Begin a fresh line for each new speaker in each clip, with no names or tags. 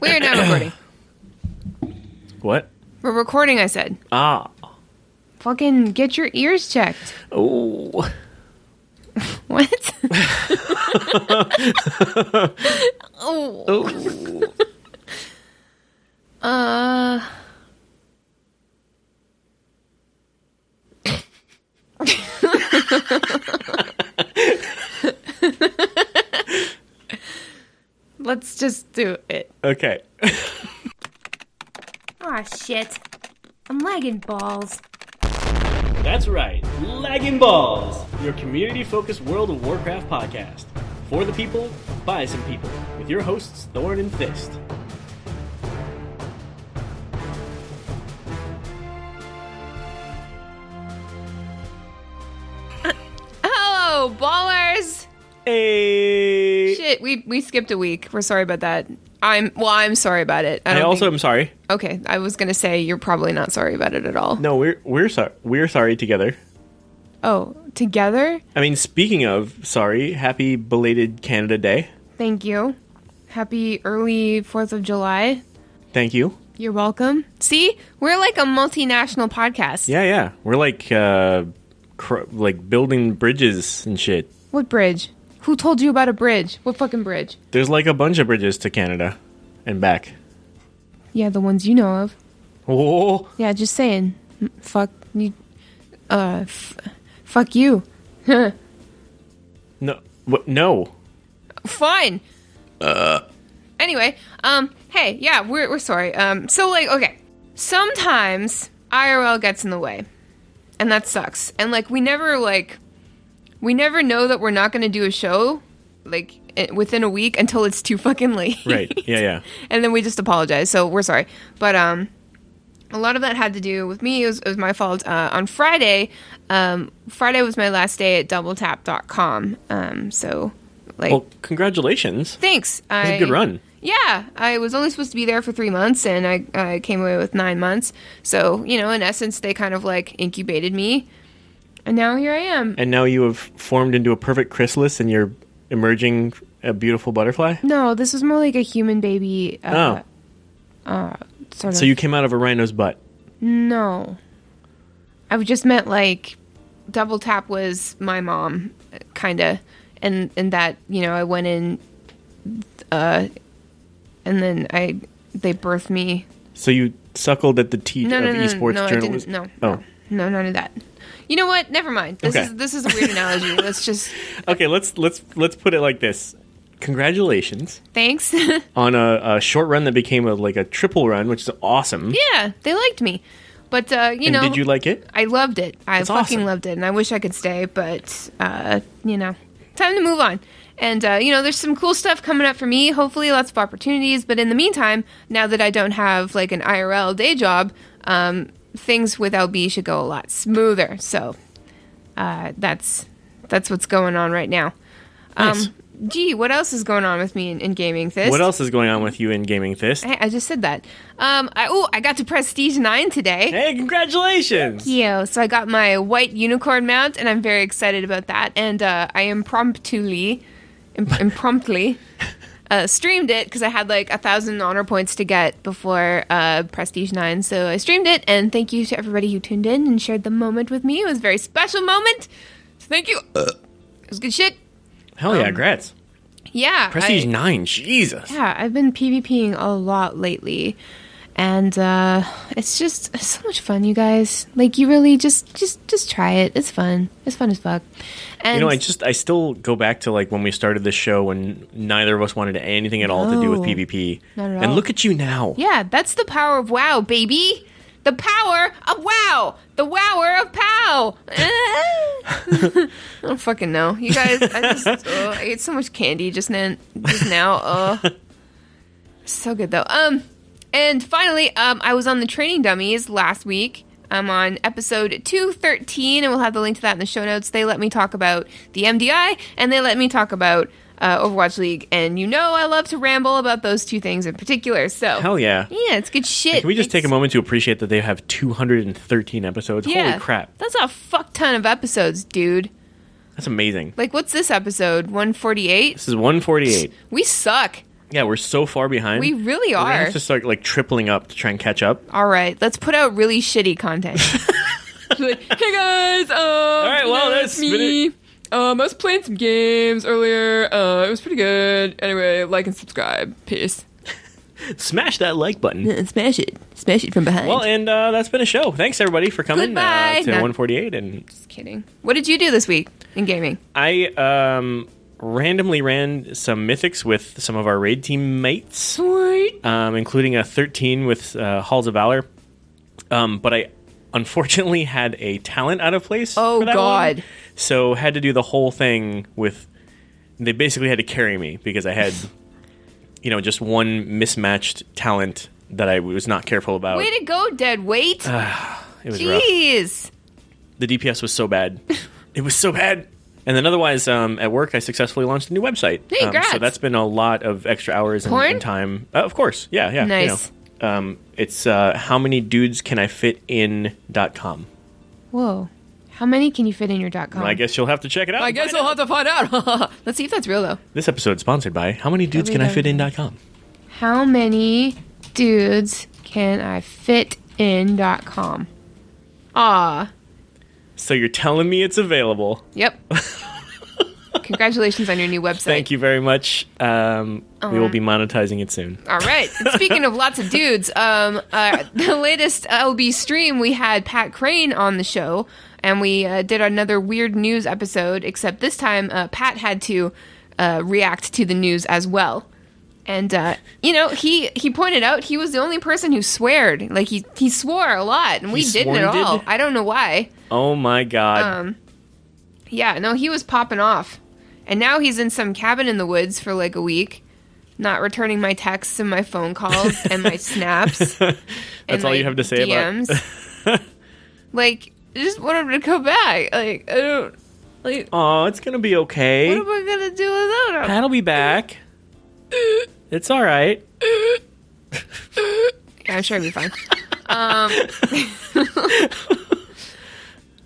We are now recording.
What?
We're recording, I said.
Ah.
Fucking get your ears checked.
Oh.
What? oh.
Oh.
Uh. Let's just do it.
Okay.
Aw, shit. I'm lagging balls.
That's right. Lagging Balls, your community focused World of Warcraft podcast. For the people, by some people. With your hosts, Thorn and Fist.
Hello, ballers!
Hey.
Shit, we, we skipped a week. We're sorry about that. I'm well. I'm sorry about it.
I
don't
also
think-
am sorry.
okay. I was gonna say you're probably not sorry about it at all.
No, we're we're sorry. We're sorry together.
Oh, together?
I mean, speaking of sorry, happy belated Canada Day.
Thank you. Happy early Fourth of July.
Thank you.
You're welcome. See, we're like a multinational podcast.
Yeah, yeah. We're like uh cr- like building bridges and shit.
What bridge? Who told you about a bridge? What fucking bridge?
There's like a bunch of bridges to Canada and back.
Yeah, the ones you know of.
Oh,
Yeah, just saying. Fuck you. Uh, f- fuck you.
no. What? No.
Fine. Uh. Anyway, um, hey, yeah, we're we're sorry. Um, so like, okay, sometimes IRL gets in the way, and that sucks. And like, we never like, we never know that we're not going to do a show like within a week until it's too fucking late.
Right. Yeah, yeah.
and then we just apologize. So we're sorry, but um, a lot of that had to do with me. It was, it was my fault. Uh, on Friday, um, Friday was my last day at DoubleTap.com. Um, so like,
Well, congratulations.
thanks.
That was
I
a good run.
Yeah, I was only supposed to be there for three months, and I, I came away with nine months. So you know, in essence, they kind of like incubated me, and now here I am.
And now you have formed into a perfect chrysalis and you're emerging a beautiful butterfly?
No, this was more like a human baby. Uh,
oh.
sort of.
So you came out of a rhino's butt.
No. I just meant like Double Tap was my mom, kind of, and and that you know I went in, uh, and then I they birthed me.
So you suckled at the teat
No,
of
no, no,
esports
no,
journalism.
didn't. No,
Oh.
no, none of that. You know what? Never mind. This
Okay.
is this is a weird analogy. Let's just
Okay, let's let's let's put it like this. Congratulations
thanks.
on a, a short run that became a like a triple run, which is awesome.
yeah, they liked me, but uh, you
and
know,
did you like it?
I loved it. I
That's
fucking
awesome.
loved it, and I wish I could stay, but uh, you know, time to move on. And uh, you know, there's some cool stuff coming up for me. Hopefully, lots of opportunities. But in the meantime, now that I don't have like an IRL day job, um, things with LB should go a lot smoother. So uh, that's that's what's going on right now.
Nice.
Um, gee, what else is going on with me in, in gaming? This
What else is going on with you in Gaming Fist?
I, I just said that. Um, I, oh, I got to Prestige Nine today.
Hey, congratulations!
Yeah, so I got my white unicorn mount, and I'm very excited about that. And uh, I impromptuly, im- impromptly, uh, streamed it because I had like a thousand honor points to get before uh, Prestige Nine. So I streamed it, and thank you to everybody who tuned in and shared the moment with me. It was a very special moment. So thank you. It was good shit.
Hell yeah, grats.
Yeah,
Prestige
I-
9, Jesus.
yeah, I've been PvPing a lot lately. And uh it's just it's so much fun, you guys. Like you really just just just try it. It's fun. It's fun as fuck. And
You know, I just I still go back to like when we started this show when neither of us wanted anything at all to do with PvP.
Not at
and look at you now.
Yeah, that's the power of WoW, baby. The power of WoW. The wower of POW. I don't fucking know. You guys, I just oh, I ate so much candy just now. Just now. Oh. So good though. Um, and finally, um, I was on the training dummies last week. I'm on episode 213, and we'll have the link to that in the show notes. They let me talk about the MDI, and they let me talk about uh, Overwatch League. And you know, I love to ramble about those two things in particular. So,
Hell yeah.
yeah, it's good shit.
Can we just take a moment to appreciate that they have 213 episodes?
Yeah,
Holy crap.
That's a fuck ton of episodes, dude.
That's amazing.
Like, what's this episode? 148?
This is 148.
We suck.
Yeah, we're so far behind.
We really
We're gonna
are.
have to start like tripling up to try and catch up.
All right, let's put out really shitty content. like, hey guys, um, All
right, well, that's
me. Um, I was playing some games earlier. Uh, it was pretty good. Anyway, like and subscribe. Peace.
Smash that like button.
And smash it. Smash it from behind.
Well, and uh, that's been a show. Thanks everybody for coming
Goodbye.
uh, to
No.
148. And
Just kidding. What did you do this week in gaming?
I um, randomly ran some mythics with some of our raid team mates. Um, including a 13 with uh, Halls of Valor. Um, but I unfortunately had a talent out of place.
Oh, God.
one. So had to do the whole thing with. They basically had to carry me because I had, you know, just one mismatched talent that I was not careful about.
Way to go, dead weight.
it was rough. The DPS was so bad. it was so bad. And then otherwise, um, at work, I successfully launched a new website.
Hey,
um, so that's been a lot of extra hours and,
Porn?
and time. Uh, of course, yeah, yeah. you
Nice.
know. Um, it's uh, how many dudes can I fit in dot com.
Whoa. How many can you fit in your dot com?
I guess you'll have to check it out.
I guess we'll have to find out. Let's see if that's real though.
This episode is sponsored by How many dudes can I fit in dot com.
How many dudes can I fit in dot com? Ah.
So you're telling me it's available?
Yep. Congratulations on your new website.
Thank you very much. Um, we
Uh-huh.
will be monetizing it soon.
All right. Speaking of lots of dudes, um, uh, the latest LB stream, we had Pat Crane on the show, and we uh, did another weird news episode. Except this time, uh, Pat had to uh, react to the news as well. And uh, you know, he he pointed out he was the only person who sweared. Like he he swore a lot, and we
He
didn't at all. I don't know why.
Oh my god!
Um, Yeah, no, he was popping off. And now he's in some cabin in the woods for like a week, not returning my texts and my phone calls and my snaps.
That's all you have to say about-
about Like, I just want him to come back. Like, I don't like
oh, it's gonna be okay.
what am I gonna do without him?
Pat'll be back. It's all right.
Yeah, I'm sure it'll be fine. um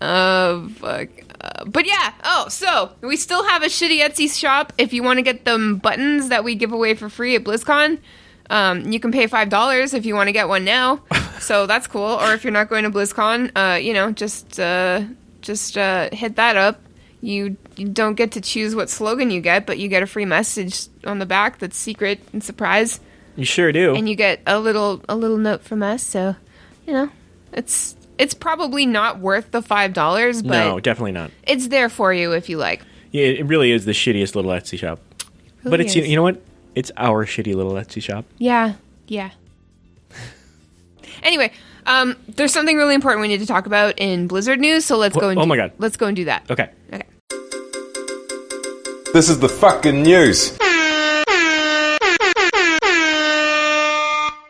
Oh fuck. Uh, but yeah, oh, so we still have a shitty Etsy shop. If you want to get them buttons that we give away for free at BlizzCon, um, you can pay five dollars if you want to get one now. so that's cool. Or if you're not going to BlizzCon, uh, you know, just uh, just uh, hit that up. You, you don't get to choose what slogan you get, but you get a free message on the back that's secret and surprise
You sure do.
and you get a little a little note from us. So, you know, it's it's probably not worth the five dollars, but
no, definitely not.
it's there for you if you like.
Yeah, it really is the shittiest little Etsy shop. but
Really
it's you
is.
you know what? It's our shitty little Etsy shop.
Yeah, yeah. anyway, um, there's something really important we need to talk about in Blizzard news. So let's go and
oh
do,
my God.
let's go and do that.
Okay.
Okay.
This is the fucking news.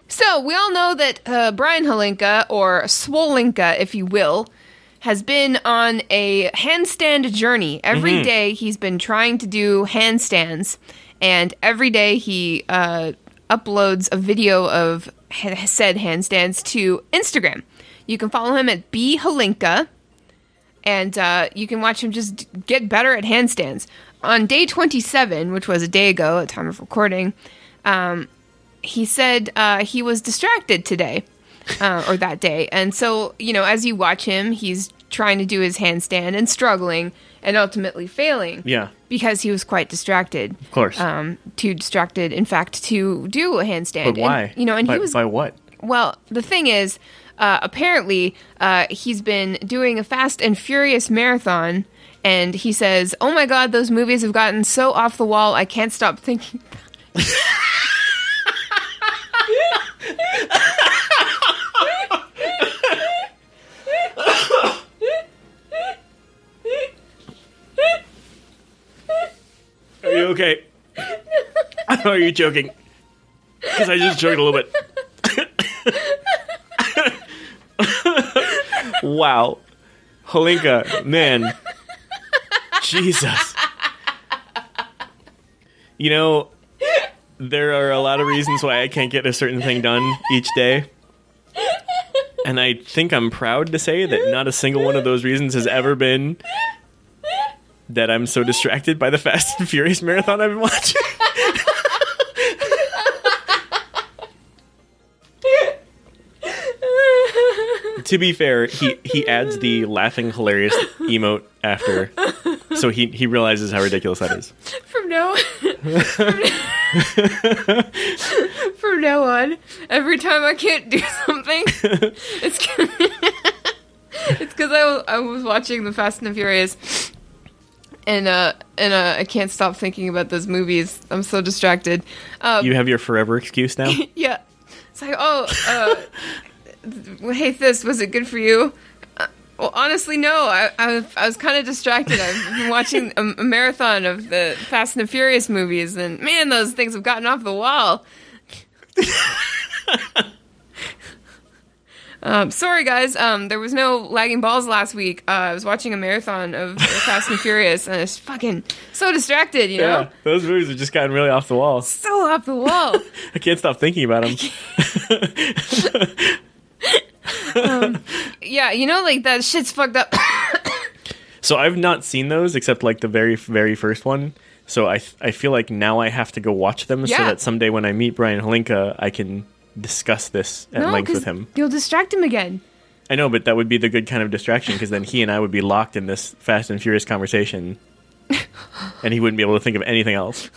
So we all know that uh, Brian Holinka, or Swolinka, if you will, has been on a handstand journey. Every day he's been trying to do handstands, and every day he uh, uploads a video of ha- said handstands to Instagram. You can follow him at B and uh, you can watch him just get better at handstands. On day 27, which was a day ago at time of recording, um, he said uh, he was distracted today uh, or that day. And so, you know, as you watch him, he's trying to do his handstand and struggling and ultimately failing
Yeah.
because he was quite distracted.
Of course.
Um, too distracted, in fact, to do a handstand.
but why?
And, you know, and
by,
he was
by what?
well, the thing is, uh, apparently, uh, he's been doing a Fast and Furious marathon, and he says, "Oh my God, those movies have gotten so off the wall. I can't stop thinking."
Are you okay? Are you joking? Because I just joked a little bit. wow. Holinka, man. Jesus. You know, there are a lot of reasons why I can't get a certain thing done each day. And I think I'm proud to say that not a single one of those reasons has ever been that I'm so distracted by the Fast and Furious marathon I've been watching. to be fair, he he adds the laughing hilarious emote after, so he he realizes how ridiculous that is.
From now, from now on, every time I can't do something, it's it's because I was, I was watching the Fast and the Furious, and uh and uh, I can't stop thinking about those movies. I'm so distracted. Um,
You have your forever excuse now.
yeah, it's like oh, uh, hey, this was it good for you? Uh, well, honestly, no. I I, was- I was kind of distracted. I've been watching a, a marathon of the Fast and the Furious movies, and man, those things have gotten off the wall. Um, sorry, guys. Um, there was no lagging balls last week. Uh, I was watching a marathon of Fast and Furious, and I was fucking so distracted. You know,
Yeah, those movies have just gotten really off the wall.
so off the wall.
I can't stop thinking about them.
yeah, you know, like that shit's fucked up.
So I've not seen those except like the very very first one. So I I feel like now I have to go watch them so that someday when I meet Brian Holinka, I can discuss this at
no,
length with him.
you'll distract him again.
I know, but that would be the good kind of distraction because then he and I would be locked in this Fast and Furious conversation, and he wouldn't be able to think of anything else.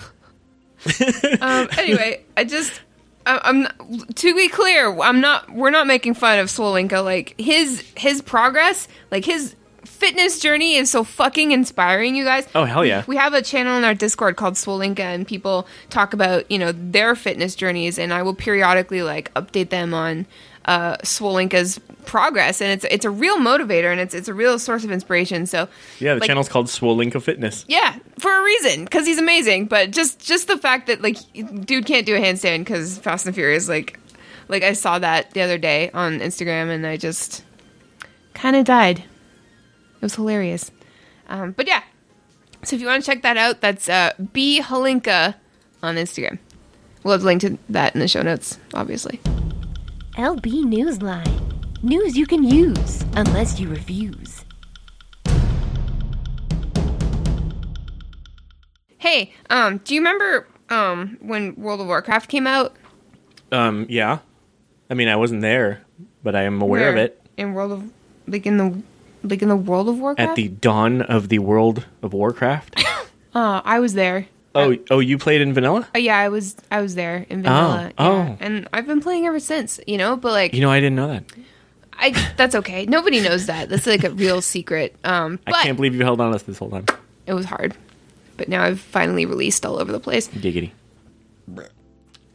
Um, anyway, I just. I'm not, to be clear. I'm not. We're not making fun of Swolinka. Like his his progress, like his fitness journey is so fucking inspiring. You guys.
Oh hell yeah!
We have a channel in our Discord called Swolinka, and people talk about you know their fitness journeys, and I will periodically like update them on uh, Swolinka's progress, and it's it's a real motivator, and it's it's a real source of inspiration. So
Yeah, the
like,
channel's called Swolinka Fitness.
yeah, for a reason, because he's amazing. But just just the fact that like dude can't do a handstand because Fast and Furious, like like I saw that the other day on Instagram, and I just kind of died. It was hilarious. Um, but yeah, so if you want to check that out, that's uh, B Holinka on Instagram. We'll have a link to that in the show notes, obviously.
LB Newsline. News you can use, unless you refuse.
Hey, um, do you remember um, when World of Warcraft came out?
Um, yeah. I mean, I wasn't there, but I am aware of it.
in World of like in the like in the World of Warcraft.
At the dawn of the world of Warcraft.
uh, I was there.
Oh, oh, you played in vanilla?
Uh, yeah, I was I was there in vanilla.
Oh,
yeah.
oh.
and I've been playing ever since. You know, but like
You know, I didn't know that.
I that's okay. Nobody knows that. That's like a real secret. Um, but
I can't believe you held on to this this whole time.
it was hard. But now I've finally released all over the place.
Giggity.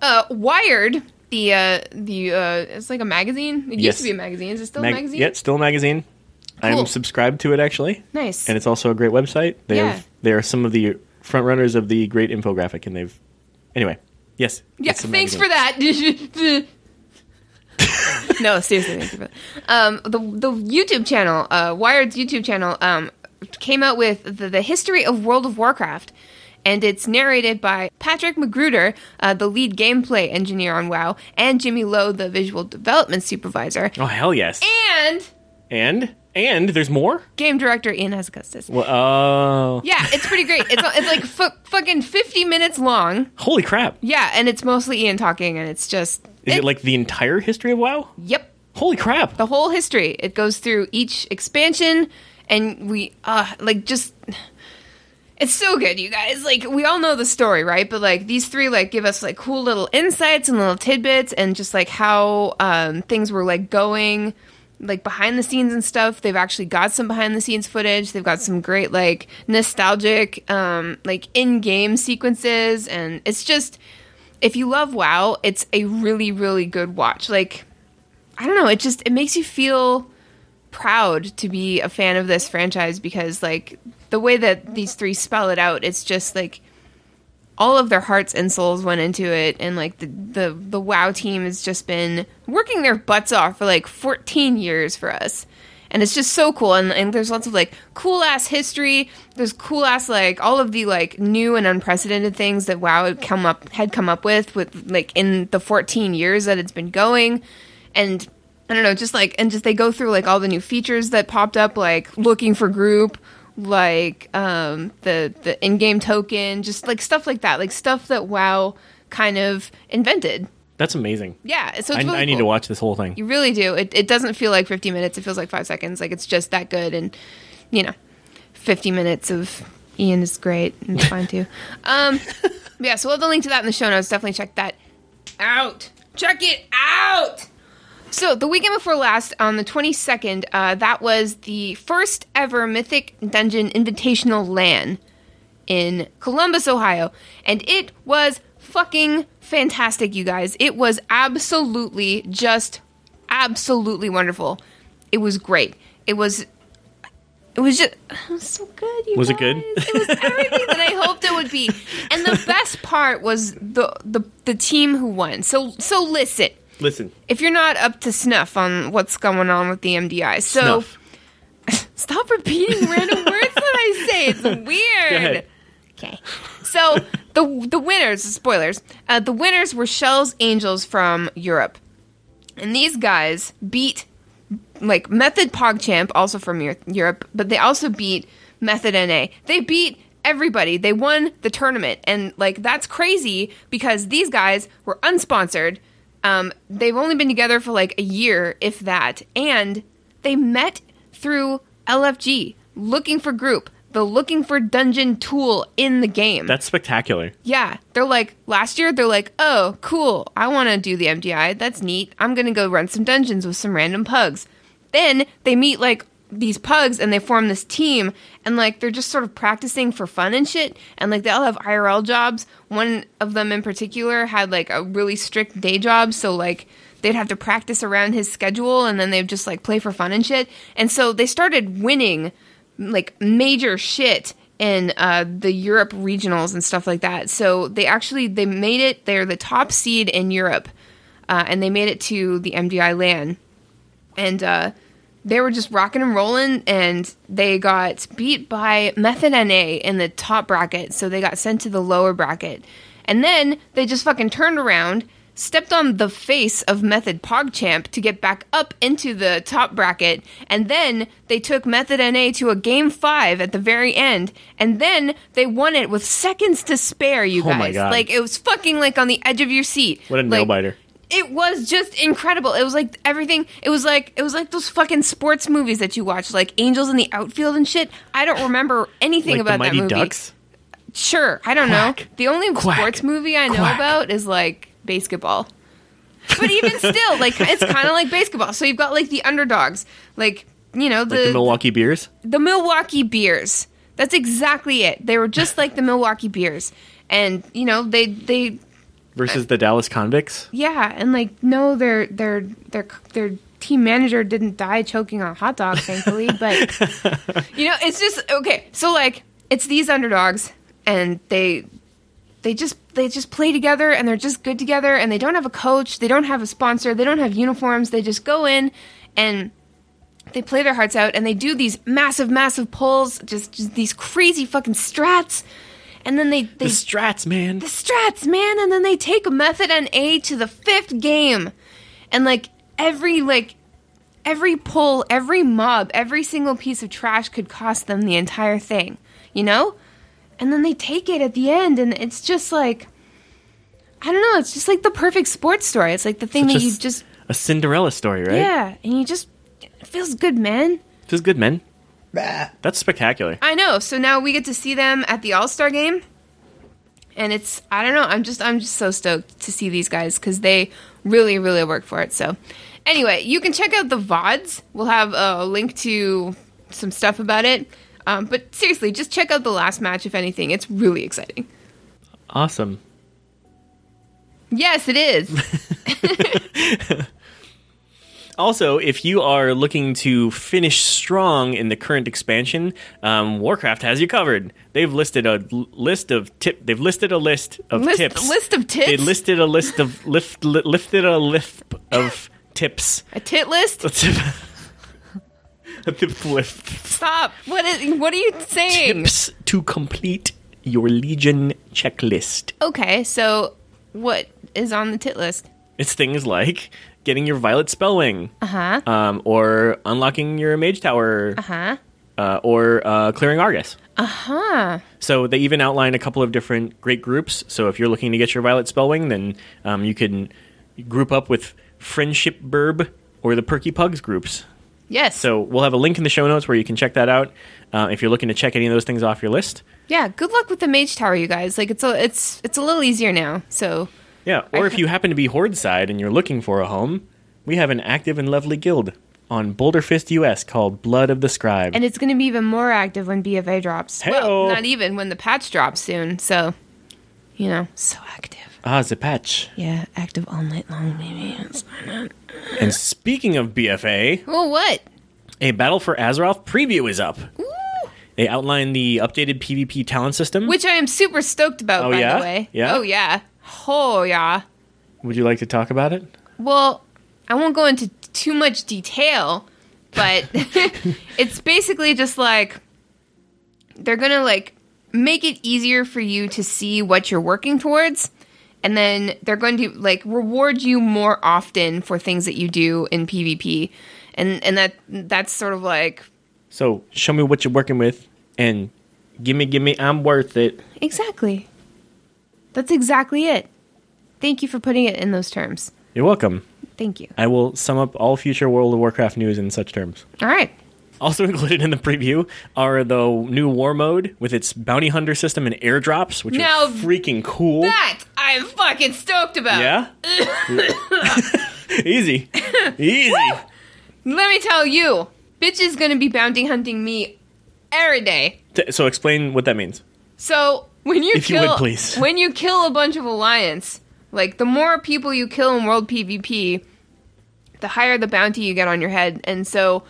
Uh, Wired, the uh, the uh, it's like a magazine. It used to be a magazine. Is it still
Mag-
a magazine?
Yeah, it's still a magazine.
Cool.
I'm subscribed to it actually,
Nice.
and it's also a great website. They
Yeah.
have they are some of the front runners of the great infographic, and they've anyway. Yes.
Yeah, thanks
magazine.
for that. no, seriously, thank you for that. Um, the the YouTube channel, uh, Wired's YouTube channel, um, came out with the, the history of World of Warcraft, and it's narrated by Patrick Magruder, uh, the lead gameplay engineer on WoW, and Jimmy Lowe, the visual development supervisor,
Oh hell yes!
and
And and there's more.
game director Ian Hazzikostas.
Well, oh,
Yeah, it's pretty great. It's it's like fu- fucking fifty minutes long.
holy crap!
Yeah, and it's mostly Ian talking, and it's just
Is it like the entire history of WoW?
yep.
Holy crap!
the whole history. It goes through each expansion, and we uh like just. It's so good, you guys. Like we all know the story, right? But like these three, like give us like cool little insights and little tidbits, and just like how um, things were like going, like behind the scenes and stuff. They've actually got some behind the scenes footage. They've got some great like nostalgic, um, like in game sequences, and it's just if you love WoW, it's a really really good watch. Like I don't know, it just it makes you feel proud to be a fan of this franchise because like the way that these three spell it out, it's just like all of their hearts and souls went into it and like the the the WoW team has just been working their butts off for like 14 years for us. And it's just so cool and, and there's lots of like cool ass history. There's cool ass like all of the like new and unprecedented things that WoW had come up had come up with with like in the 14 years that it's been going. And I don't know, just like and just they go through like all the new features that popped up, like looking for group, like um the the in-game token, just like stuff like that, like stuff that WoW kind of invented.
That's amazing.
Yeah, so
I,
really
I need
cool.
to watch this whole thing.
You really do. It, it doesn't feel like 50 minutes. It feels like five seconds. Like it's just that good. And, you know, 50 minutes of Ian is great. And it's fine too. Um, yeah, so we'll have the link to that in the show notes. Definitely check that out. Check it out. So the weekend before last, on the 22nd, uh, that was the first ever Mythic Dungeon Invitational LAN in Columbus, Ohio. And it was fucking fantastic, you guys. It was absolutely just absolutely wonderful. It was great. It was it was just it was so good. You
Was it good?
It was everything that I hoped it would be. And the best part was the the the team who won. So so listen,
Listen,
if you're not up to snuff on what's going on with the MDI, so. Stop repeating random words that I say. It's weird. Okay. So the the winners, spoilers. Uh, the winners were Shells Angels from Europe, and these guys beat like Method PogChamp, also from Europe, but they also beat Method NA. They beat everybody. They won the tournament, and like that's crazy because these guys were unsponsored. Um, they've only been together for like a year, if that, and they met through LFG looking for group, the looking for dungeon tool in the game.
That's spectacular.
Yeah, they're like last year. They're like, oh, cool. I want to do the MDI. That's neat. I'm gonna go run some dungeons with some random pugs. Then they meet like these pugs and they form this team and like they're just sort of practicing for fun and shit. And like they all have IRL jobs. One of them in particular had like a really strict day job, so like they'd have to practice around his schedule and then they'd just like play for fun and shit. And so they started winning like major shit in uh, the Europe regionals and stuff like that. So they actually they made it. They're the top seed in Europe, uh, and they made it to the MDI LAN, and uh, they were just rocking and rolling. And they got beat by Method NA in the top bracket, so they got sent to the lower bracket. And then they just fucking turned around. Stepped on the face of Method PogChamp to get back up into the top bracket, and then they took Method NA to a game five at the very end, and then they won it with seconds to spare. You
Oh
guys, like it was fucking like on the edge of your seat.
What a
like,
nail biter.
It was just incredible. It was like everything. It was like it was like those fucking sports movies that you watch, like Angels in the Outfield and shit. I don't remember anything
Like
about that movie.
Ducks.
Sure, I don't
Quack.
know. The only
Quack.
sports movie I know
Quack.
about is like basketball. But even still, like it's kind of like basketball. So you've got like the underdogs, like you know the
Like the Milwaukee Beers.
the Milwaukee Beers. That's exactly it. They were just like the Milwaukee Beers, and you know they they
versus the Dallas Convicts.
yeah, and like no, their their their their team manager didn't die choking on a hot dog, thankfully. but you know, it's just okay. So like, it's these underdogs, and they they just they just play together, and they're just good together, and they don't have a coach, they don't have a sponsor, they don't have uniforms. They just go in and they play their hearts out, and they do these massive, massive pulls, just, just these crazy fucking strats, and then they they
The Strats, man.
the strats, man, and then they take and A to the fifth game. And like every like every pull, every mob, every single piece of trash could cost them the entire thing. You know? And then they take it at the end and it's just like I don't know, it's just like the perfect sports story. It's like the thing
Such
that
a
you just
A Cinderella story, right?
Yeah, and you just it feels good, man.
Feels good, good, men. That's spectacular.
I know. So now we get to see them at the All Star game, and it's I don't know. I'm just I'm just so stoked to see these guys because they really really work for it. So anyway, you can check out the vods. We'll have a link to some stuff about it. Um, but seriously, just check out the last match if anything. It's really exciting.
Awesome.
Yes, it is.
Also, if you are looking to finish strong in the current expansion, um, Warcraft has you covered. They've listed a l- list of tip. They've listed a list of
list,
tips.
list of tips.
They listed a list of lift li- lifted a lift of tips.
a tit list.
A tip. a tip lift.
Stop. What is? What are you saying?
Tips to complete your Legion checklist.
Okay, so what is on the tit list?
It's things like getting your Violet Spellwing,
Uh huh.
um, or unlocking your Mage Tower,
Uh huh.
uh, or uh, clearing Argus.
Uh huh.
So they even outline a couple of different great groups. So if you're looking to get your Violet Spellwing, then um, you can group up with Friendship Burb or the Perky Pugs groups.
Yes.
So we'll have a link in the show notes where you can check that out uh, if you're looking to check any of those things off your list.
yeah, good luck with the mage tower, you guys. Like it's a it's it's a little easier now. So
Yeah, or
I-
if you happen to be Horde side and you're looking for a home, we have an active and lovely guild on Boulder Fist US called Blood of the Scribe.
and it's going to be even more active when BFA drops.
Hey-o.
Well, not even when the patch drops soon. So, you know, so active.
ah, the patch.
Yeah, active all night long, maybe. Not-
And speaking of BFA,
Oh, what?
a Battle for Azeroth preview is up.
Ooh.
They outline the updated PvP talent system.
Which I am super stoked about,
Oh,
by
yeah?
the way.
Yeah?
Oh, yeah. Oh, yeah.
Would you like to talk about it?
Well, I won't go into too much detail, but it's basically just like they're going to like make it easier for you to see what you're working towards and then they're going to like reward you more often for things that you do in PvP. And and that that's sort of like
So show me what you're working with, and gimme, gimme, I'm worth it.
exactly. That's exactly it. Thank you for putting it in those terms.
You're welcome.
Thank you.
I will sum up all future World of Warcraft news in such terms.
All right.
Also included in the preview are the new war mode with its bounty hunter system and airdrops, which
Now,
are freaking cool.
That I'm fucking stoked about.
yeah, easy, easy.
Let me tell you, bitch is gonna be bounty hunting me every day.
So explain what that means.
So when you
If you
kill,
would, please.
when you kill a bunch of alliance, like the more people you kill in world PvP, the higher the bounty you get on your head, and so.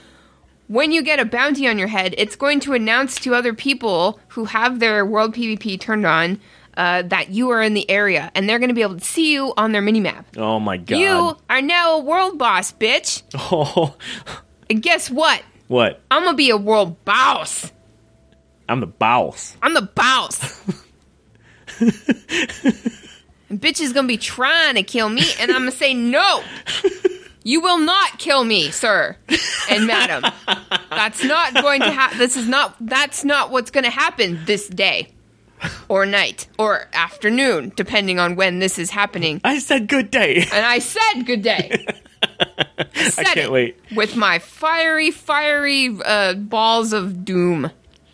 When you get a bounty on your head, it's going to announce to other people who have their world PvP turned on uh, that you are in the area, and they're going to be able to see you on their minimap.
Oh my god!
You are now a world boss, bitch.
Oh,
And guess what?
what?
I'm gonna be a world boss.
I'm the boss.
I'm the boss. and bitch is gonna be trying to kill me, and I'm gonna say no. You will not kill me, sir and madam. That's not going to happen. This is not. That's not what's going to happen this day, or night, or afternoon, depending on when this is happening.
I said good day.
And I said good day. I, said
can't
it
wait.
with my fiery, fiery uh, balls of doom.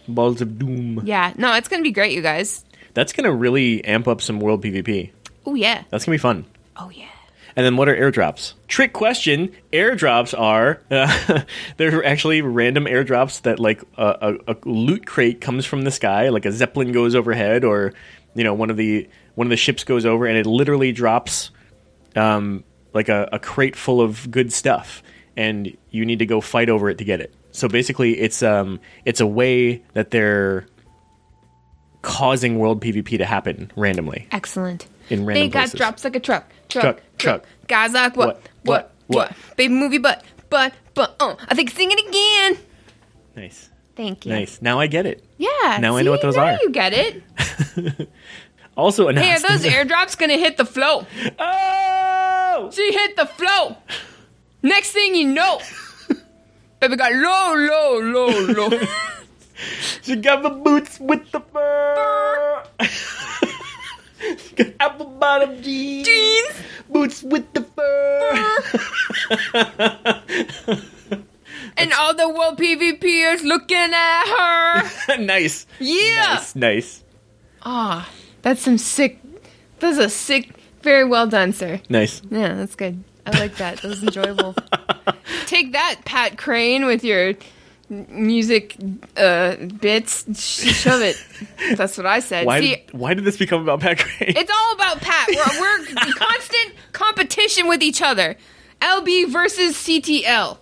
Balls of doom.
Yeah, no, it's gonna be great, you guys.
That's gonna really amp up some world PvP.
Oh yeah.
That's gonna be fun.
Oh yeah.
And then what are airdrops? Trick question. Airdrops are uh, they're actually random airdrops that like a, a, a loot crate comes from the sky, like a zeppelin goes overhead, or you know one of the one of the ships goes over, and it literally drops um, like a, a crate full of good stuff, and you need to go fight over it to get it. So basically, it's um it's a way that they're causing world PvP to happen randomly
Excellent.
in
They
random
got
places.
drops like a truck. Truck.
Truck,
Truck. Guys like what?
What?
What?
What?
Baby movie but but but Oh, I think sing it again.
Nice,
Thank you.
nice. Now I get it.
Yeah.
Now I
see,
know what those
now
are.
You get it.
Also
Hey, are those airdrops gonna hit the flow?
oh!
She hit the flow. Next thing you know, baby got low, low, low, low.
She got the boots with the fur. she got apple bottom jeans.
Jeans.
Boots with the fur.
And all the world PvPers looking at her.
nice.
Yeah.
Nice. Nice.
Ah, that's some sick. That's a sick. Very well done, sir.
Nice.
Yeah, that's good. I like that. That was enjoyable. Take that, Pat Crane, with your music uh, bits. Shove it. That's what I said.
Why?
See,
did, why did this become about Pat Gray?
it's all about Pat. We're, we're in constant competition with each other. LB versus CTL.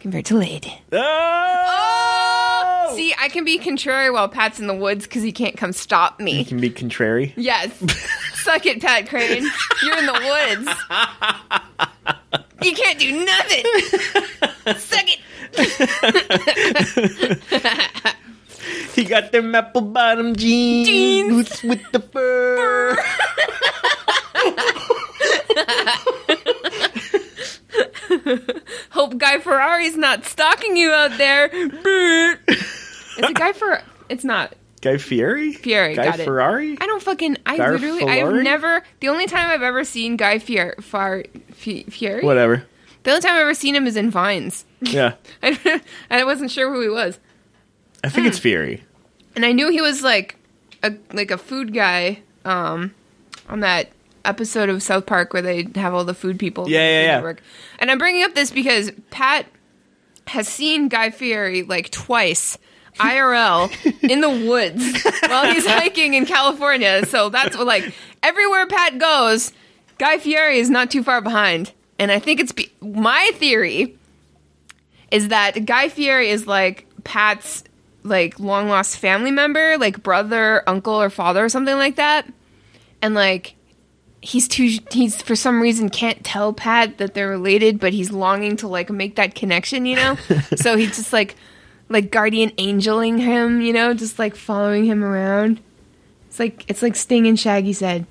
Congratulated.
oh!
See, I can be contrary while Pat's in the woods because he can't come stop me.
You can be contrary.
Yes. Suck it, Pat Crane. You're in the woods. You can't do nothing. Suck it.
He got them apple bottom jeans.
Jeans.
Boots with the fur.
Hope Guy Ferrari's not stalking you out there. Is it Guy Fer? It's not.
Guy Fieri?
Fieri,
Guy
got it.
Ferrari?
I don't fucking. I
Gar
literally. I've never. The only time I've ever seen Guy Fieri, Far, Fi- Fieri.
Whatever.
The only time I've ever seen him is in Vines.
Yeah.
I, I wasn't sure who he was,
I think
Hmm.
it's Fieri.
and I knew he was like a like a food guy. Um, on that episode of South Park where they have all the food people.
Yeah, yeah, yeah.
Network. And I'm bringing up this because Pat has seen Guy Fieri like twice. IRL in the woods while he's hiking in California. So that's what, like, everywhere Pat goes, Guy Fieri is not too far behind. And I think it's be- my theory is that Guy Fieri is like Pat's like long lost family member, like brother, uncle, or father, or something like that. And like he's too he's for some reason can't tell Pat that they're related, but he's longing to like make that connection, you know? so he's just like like guardian angeling him, you know, just like following him around. It's like it's like Sting and Shaggy said.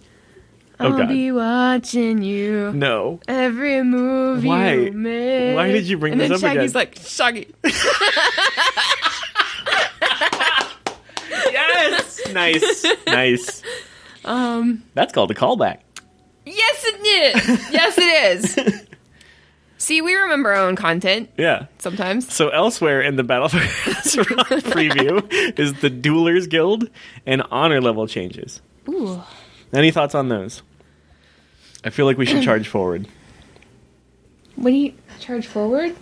Oh,
I'll
God.
be watching you.
No.
Every move
Why?
you make.
Why did you bring
and
this up
Shaggy's
again?
like, Shaggy.
Yes! nice. Nice. Um That's called a callback.
yes, it is. Yes, it is. See, we remember our own content
Yeah.
sometimes.
So elsewhere in the Battle for preview is the Duelers Guild and honor level changes.
Ooh.
Any thoughts on those? I feel like we should charge forward.
What do you charge forward?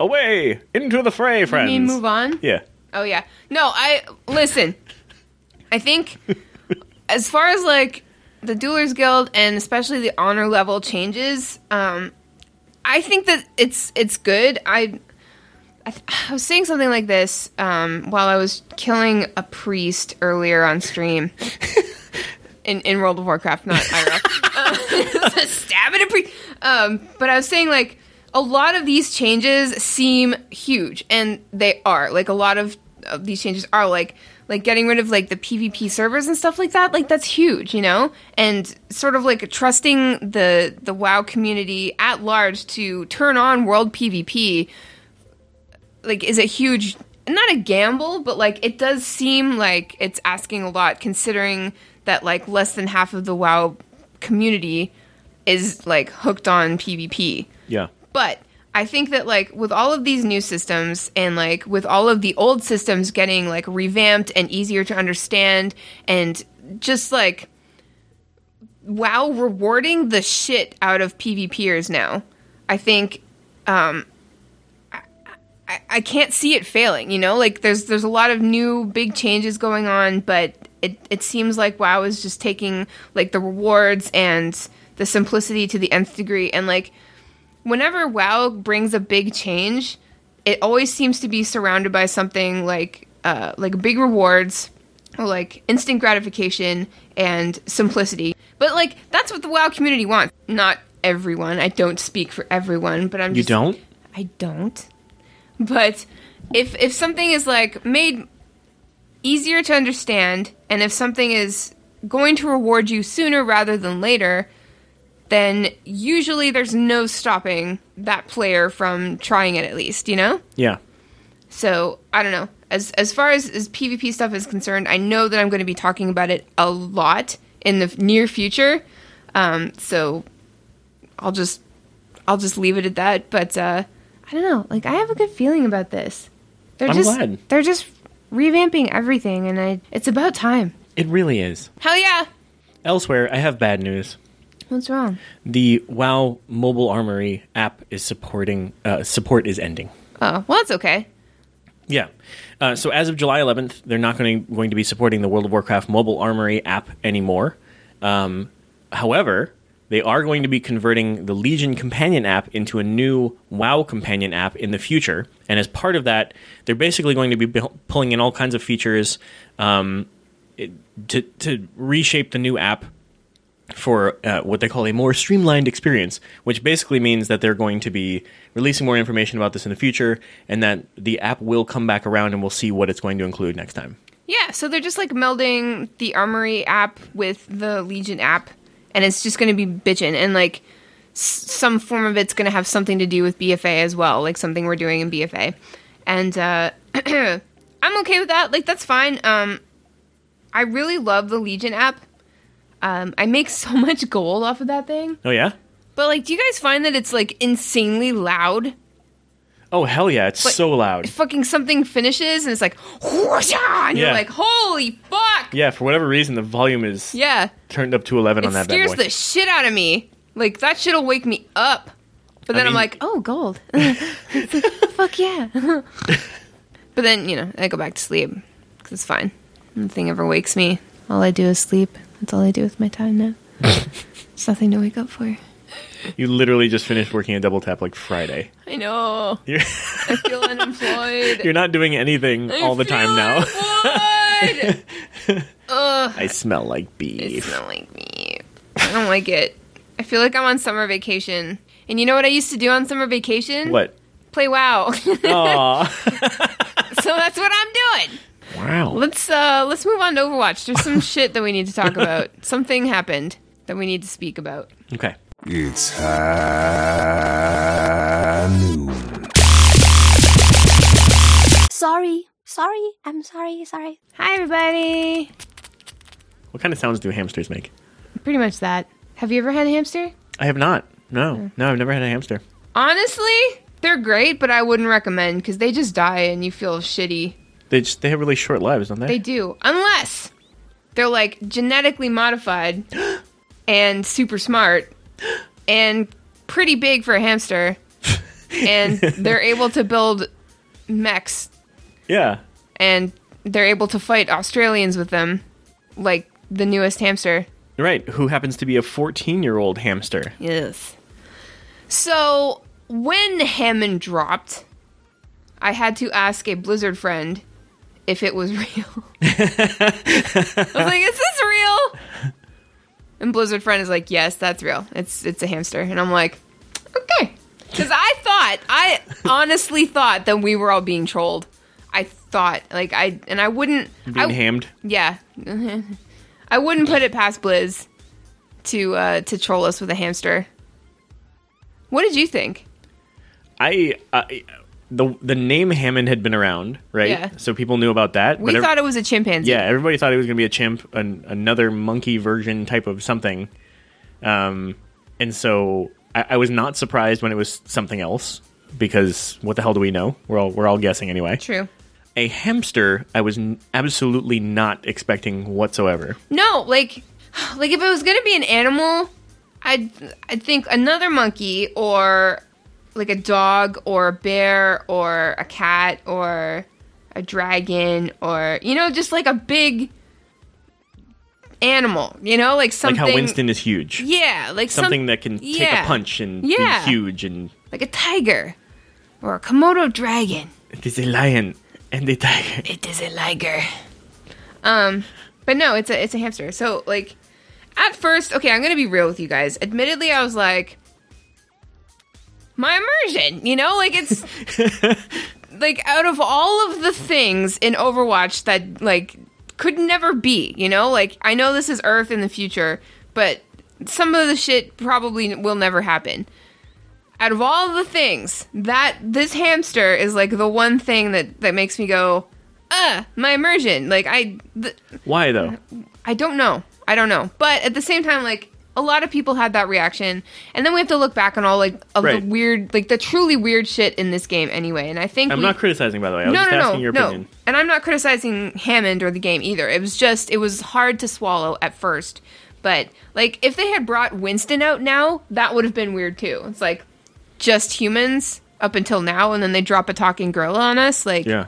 Away into the fray,
You
friends.
mean move on?
Yeah.
Oh yeah. No, I listen. I think as far as like the Duelers Guild and especially the honor level changes, um, I think that it's it's good. I I, th- I was saying something like this um, while I was killing a priest earlier on stream. In, in World of Warcraft, not IRL. Uh, stabbing a priest. Um, but I was saying, like, a lot of these changes seem huge, and they are. Like, a lot of, of these changes are like, like getting rid of like the PvP servers and stuff like that. Like, that's huge, you know. And sort of like trusting the the WoW community at large to turn on World PvP like is a huge not a gamble but like it does seem like it's asking a lot considering that like less than half of the WoW community is like hooked on PvP.
Yeah.
But I think that like with all of these new systems and like with all of the old systems getting like revamped and easier to understand and just like WoW rewarding the shit out of PvPers now. I think um I, I, I can't see it failing, you know? Like there's there's a lot of new big changes going on, but it it seems like WoW is just taking like the rewards and the simplicity to the nth degree and like whenever WoW brings a big change, it always seems to be surrounded by something like uh, like big rewards or like instant gratification and simplicity. But like that's what the WoW community wants. Not everyone. I don't speak for everyone, but I'm
You
just
don't?
I don't. But if if something is like made easier to understand and if something is going to reward you sooner rather than later, then usually there's no stopping that player from trying it at least, you know?
Yeah.
So, I don't know. As as far as, as PvP stuff is concerned, I know that I'm going to be talking about it a lot in the near future. Um, so I'll just I'll just leave it at that, but uh I don't know. Like I have a good feeling about this. They're
I'm
just
glad.
they're just revamping everything and I it's about time.
It really is.
Hell yeah.
Elsewhere, I have bad news.
What's wrong?
The WoW Mobile Armory app is supporting uh, support is ending.
Oh, well that's okay.
Yeah. Uh, so as of July 11th, they're not going to, going to be supporting the World of Warcraft Mobile Armory app anymore. Um, however, they are going to be converting the Legion Companion app into a new WoW Companion app in the future. And as part of that, they're basically going to be pulling in all kinds of features um, to, to reshape the new app for uh, what they call a more streamlined experience, which basically means that they're going to be releasing more information about this in the future, and that the app will come back around and we'll see what it's going to include next time.
Yeah, so they're just like melding the Armory app with the Legion app, and it's just going to be bitching And like s- some form of it's going to have something to do with BFA as well, like something we're doing in BFA. And uh, I'm okay with that. Like that's fine. Um, I really love the Legion app. Um, I make so much gold off of that thing.
Oh yeah.
But like, do you guys find that it's like insanely loud?
Oh hell yeah! It's
But-
so loud.
Fucking something finishes and it's like, whoosha, and you're
Yeah.
like, holy fuck!
Yeah, for whatever reason, the volume is
Yeah,
turned up to eleven
it
on that
scares the shit out of me. Like that shit'll wake me up. But then
I
I'm
mean-
like, oh, gold. Like, fuck yeah. but then you know, I go back to sleep because it's fine. Nothing ever wakes me. All I do is sleep. That's all I do with my time now. There's nothing to wake up for.
You literally just finished working a double tap like Friday.
I know.
You're,
I feel unemployed.
you're not doing anything
I
all the time now.
Ugh.
I smell like
It
I
smell like me. I don't like it. I feel like I'm on summer vacation. And you know what I used to do on summer vacation?
What?
Play WoW. so that's what I'm doing.
wow.
Let's uh let's move on to Overwatch. There's some shit that we need to talk about. Something happened that we need to speak about.
Okay.
It's high noon.
Sorry. Sorry. I'm sorry. Sorry.
Hi everybody.
What kind of sounds do hamsters make?
Pretty much that. Have you ever had a hamster?
I have not. No. No, I've never had a hamster.
Honestly, they're great, but I wouldn't recommend because they just die and you feel shitty.
They just they have really short lives, don't they?
They do. Unless they're like genetically modified and super smart and pretty big for a hamster. and they're able to build mechs
yeah.
and they're able to fight Australians with them, like the newest hamster.
Right. Who happens to be a 14 year old hamster?
Yes. So when Hammond dropped, I had to ask a Blizzard friend if it was real. I was like, "Is this real?" And Blizzard friend is like, "Yes, that's real. It's it's a hamster." And I'm like, "Okay," because I thought, I honestly thought that we were all being trolled. I thought, like, I and I wouldn't.
Being
I,
hammed?
yeah, I wouldn't put it past Blizz to uh, to troll us with a hamster. What did you think?
I, I the the name Hammond had been around, right?
Yeah.
So people knew about that.
We
ev-
thought it was a chimpanzee.
yeah, everybody thought it was going to be a chimp, an, another monkey version type of something. Um, and so I, I was not surprised when it was something else because what the hell do we know? We're all we're all guessing anyway.
True.
A hamster, I was n- absolutely not expecting whatsoever.
No, like, like if it was gonna be an animal, I'd I'd think another monkey or like a dog or a bear or a cat or a dragon or you know just like a big animal. You know, like something.
Like how Winston is huge.
Yeah, like some-
Something that can take
yeah.
a punch and
Yeah.
be huge and
like a tiger or a Komodo dragon.
it is a lion and a tiger.
It is a liger. Um, but no, it's a it's a hamster. So like, at first, okay, I'm gonna be real with you guys. Admittedly, I was like, my immersion, you know, like it's like out of all of the things in Overwatch that like could never be, you know, like I know this is Earth in the future, but some of the shit probably will never happen. Out of all the things, that this hamster is like the one thing that that makes me go, uh, my immersion. Like I, th-
Why though?
I don't know. I don't know. But at the same time, like a lot of people had that reaction, and then we have to look back on all like of
Right.
the weird, like the truly weird shit in this game anyway. And I think
I'm
we-
not criticizing, by the way. I was
no,
just
no,
asking
no,
your
no.
opinion.
And I'm not criticizing Hammond or the game either. It was just it was hard to swallow at first. But like if they had brought Winston out now, that would have been weird too. It's like just humans up until now, and then they drop a talking gorilla on us. Like,
Yeah.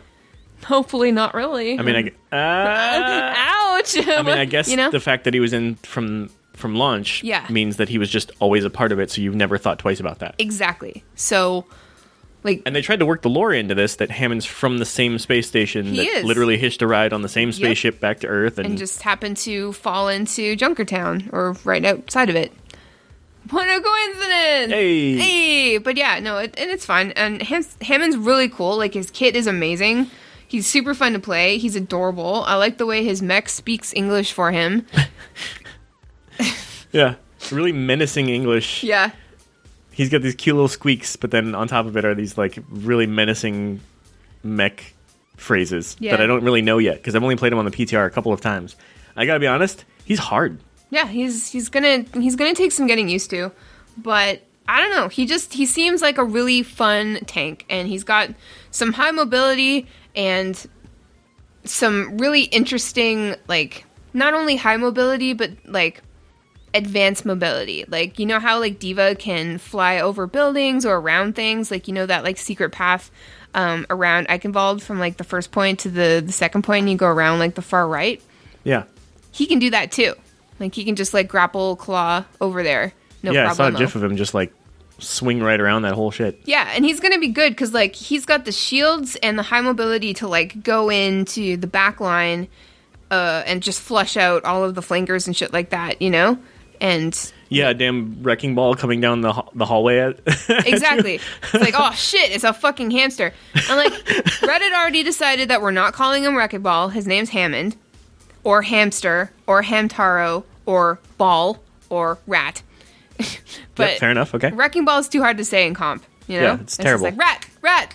hopefully not really.
I mean, I, uh,
ouch.
I mean, I guess
you know.
the fact that he was in from from launch
Yeah.
means that he was just always a part of it. So you've never thought twice about that.
exactly. So, like,
And they tried to work the lore into this that Hammond's from the same space station
He
that
is.
literally hitched a ride on the same spaceship back to Earth, and,
and just happened to fall into Junkertown or right outside of it. What a coincidence!
Hey.
hey! But yeah, no, it, and it's fine. And Ham- Hammond's really cool. Like his kit is amazing. He's super fun to play. He's adorable. I like the way his mech speaks English for him.
yeah, really menacing English.
Yeah,
He's got these cute little squeaks, but then on top of it are these like really menacing mech phrases
Yeah.
that I don't really know yet because I've only played him on the PTR a couple of times. I gotta be honest, he's hard.
Yeah, he's he's gonna he's gonna take some getting used to, but I don't know. He just he seems like a really fun tank, and he's got some high mobility and some really interesting like not only high mobility but like advanced mobility. Like you know how like D.Va can fly over buildings or around things, like you know that like secret path um, around Eichenwalde from like the first point to the the second point, and you go around like the far right
Yeah.
he can do that too. Like he can just like grapple claw over there. No
yeah, I saw a gif of him just like swing right around that whole shit.
Yeah, and he's gonna be good because like he's got the shields and the high mobility to like go into the back line uh, and just flush out all of the flankers and shit like that, you know. And
Yeah, damn wrecking ball coming down the the hallway. At-
exactly, it's like oh shit, it's a fucking hamster. And like Reddit already decided that we're not calling him Wrecking Ball. His name's Hammond, or Hamster, or Hamtaro, or Ball, or Rat. but
Yep, fair enough. Okay.
Wrecking Ball is too hard to say in comp. You know,
Yeah, it's
just
terrible.
like rat, rat,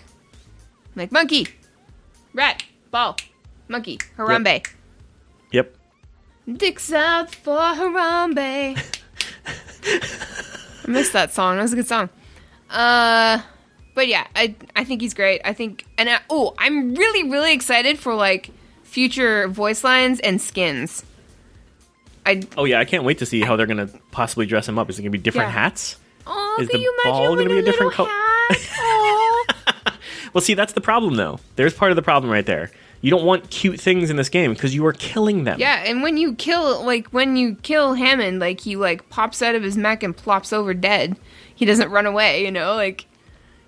like monkey, rat, ball, monkey, Harambe.
Yep.
Dicks out for Harambe. I missed that song. That was a good song. Uh, but yeah, I I think he's great. I think, and I, oh, I'm really really excited for like future voice lines and skins. I
Oh yeah, I can't wait to see how they're gonna possibly dress him up. Is it gonna be different
Yeah.
hats?
oh,
Is
can
the
you imagine
ball gonna be a different
little
col-
hat? Aw.
Well, see, that's the problem though. There's part of the problem right there. You don't want cute things in this game because you are killing them.
Yeah, and when you kill like when you kill Hammond, like he like pops out of his mech and plops over dead. He doesn't run away, you know, like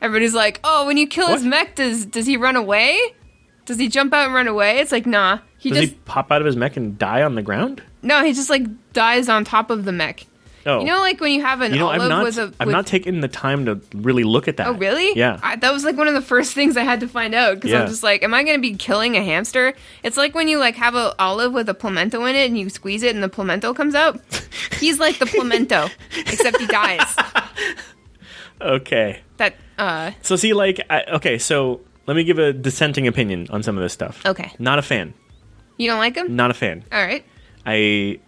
everybody's like, Oh, when you kill his mech, does does he run away? Does he jump out and run away? It's like nah. He
Does
just
he pop out of his mech and die on the ground?
No, he just like dies on top of the mech.
Oh,
You know like when you have an
You know,
olive
I've not,
with a
I've
with-
not taken the time to really look at that.
Oh really?
Yeah.
I, that was like one of the first things I had to find out because
Yeah.
I'm just like, am I going to be killing a hamster? It's like when you like have an olive with a pimento in it and you squeeze it and the pimento comes out. He's like the pimento, except he dies.
okay.
That uh
So see, like, I, okay, so let me give a dissenting opinion on some of this stuff.
Okay.
Not a fan.
you don't like him?
Not a fan.
All right.
I,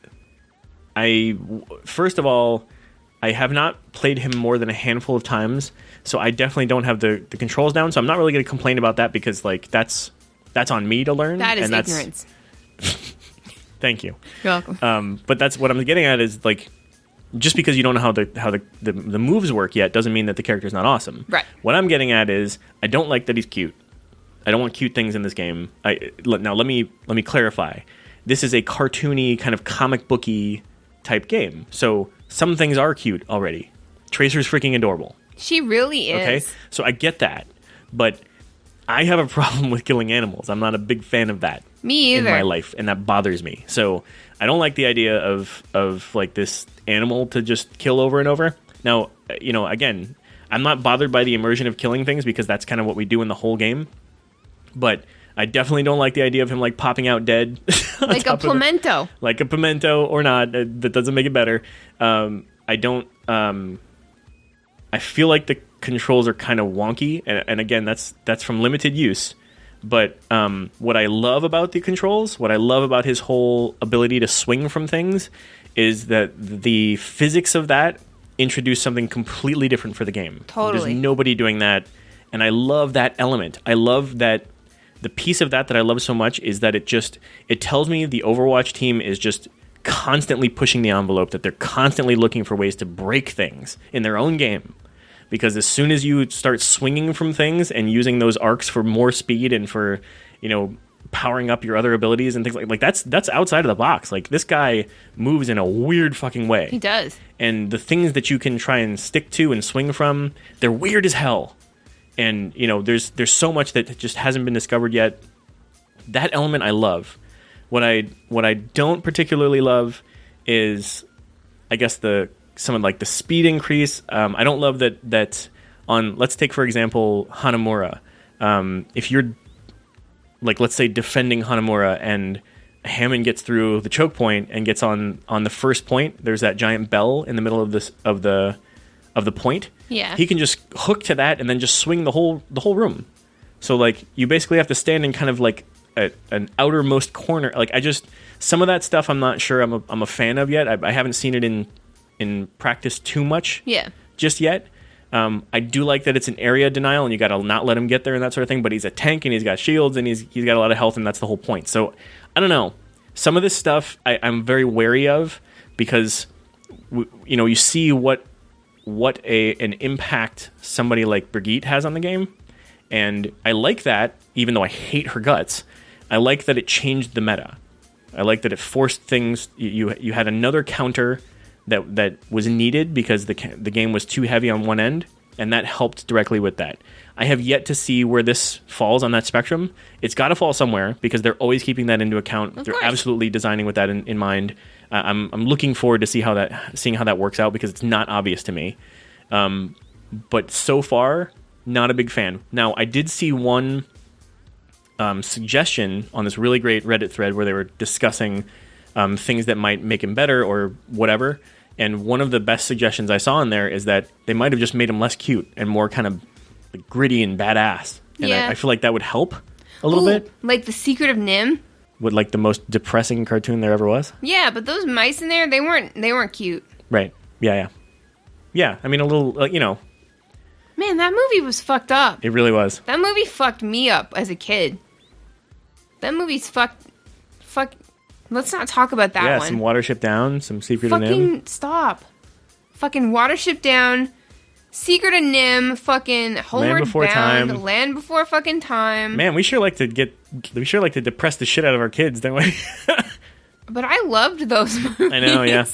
I, first of all, I have not played him more than a handful of times, so I definitely don't have the, the controls down. So I'm not really going to complain about that because like that's that's on me to learn.
That is ignorance.
Thank you.
You're welcome.
Um, but that's what I'm getting at is like just because you don't know how the how the, the the moves work yet doesn't mean that the character's not awesome.
Right.
What I'm getting at is I don't like that he's cute. I don't want cute things in this game. I now let me let me clarify. This is a cartoony kind of comic booky type game. So some things are cute already. Tracer's freaking adorable.
she really is.
Okay? So I get that. But I have a problem with killing animals. I'm not a big fan of that
Me either.
in my life, and that bothers me. So I don't like the idea of of like this animal to just kill over and over. Now, uh, you know, again, I'm not bothered by the immersion of killing things because that's kind of what we do in the whole game. But I definitely don't like the idea of him like popping out dead,
Like a pimento.
like a pimento or not. uh, That doesn't make it better. Um, I don't. Um, I feel like the controls are kind of wonky, and, and again, that's that's from limited use. But um, what I love about the controls, what I love about his whole ability to swing from things, is that the physics of that introduce something completely different for the game.
Totally.
There's nobody doing that, and I love that element. I love that the piece of that that I love so much is that it just it tells me the Overwatch team is just constantly pushing the envelope that they're constantly looking for ways to break things in their own game. Because as soon as you start swinging from things and using those arcs for more speed and for you know powering up your other abilities and things like like that's that's outside of the box. Like this guy moves in a weird fucking way.
He does.
and the things that you can try and stick to and swing from they're weird as hell and you know there's there's so much that just hasn't been discovered yet. That element i love. What i what i don't particularly love is i guess the some of like the speed increase. Um, i don't love that that on let's take for example hanamura. Um, if you're like let's say defending Hanamura and Hammond gets through the choke point and gets on on the first point. There's that giant bell in the middle of this of the of the point.
Yeah.
He can just hook to that and then just swing the whole the whole room. So like you basically have to stand in kind of like a, an outermost corner. Like I just some of that stuff I'm not sure I'm a, I'm a fan of yet. I, I haven't seen it in in practice too much
Yeah.
just yet. Um, I do like that it's an area denial and you got to not let him get there and that sort of thing. But he's a tank and he's got shields and he's he's got a lot of health and that's the whole point. So I don't know. Some of this stuff I, I'm very wary of because w- you know you see what what a an impact somebody like Brigitte has on the game, and I like that. Even though I hate her guts, I like that it changed the meta. I like that it forced things. You you, had another counter that that was needed because the the game was too heavy on one end, and that helped directly with that. I have yet to see where this falls on that spectrum. It's got to fall somewhere because they're always keeping that into account. they're
course.
absolutely designing with that in, in mind. Uh, I'm I'm looking forward to see how that seeing how that works out because it's not obvious to me. Um, but so far, not a big fan. Now, I did see one um, suggestion on this really great Reddit thread where they were discussing um, things that might make him better or whatever. And one of the best suggestions I saw in there is that they might have just made him less cute and more kind of like, gritty and badass. And
Yeah.
I, I feel like that would help a little
Ooh,
bit
Like the Secret of NIMH.
With like the most depressing cartoon there ever was.
Yeah, but those mice in there, they weren't they weren't cute.
Right. Yeah, yeah. Yeah, I mean, a little, like, you know,
Man, that movie was fucked up.
it really was.
That movie fucked me up as a kid. That movie's fucked. Fuck. Let's not talk about that
yeah,
one.
some Watership Down, some Secret
fucking stop. Fucking Watership Down. Secret of NIMH. Fucking Homeward
Before
Bound.
Time.
Land Before fucking time.
Man, we sure like to get, we sure like to depress the shit out of our kids, don't we?
But I loved those movies.
I know, yeah.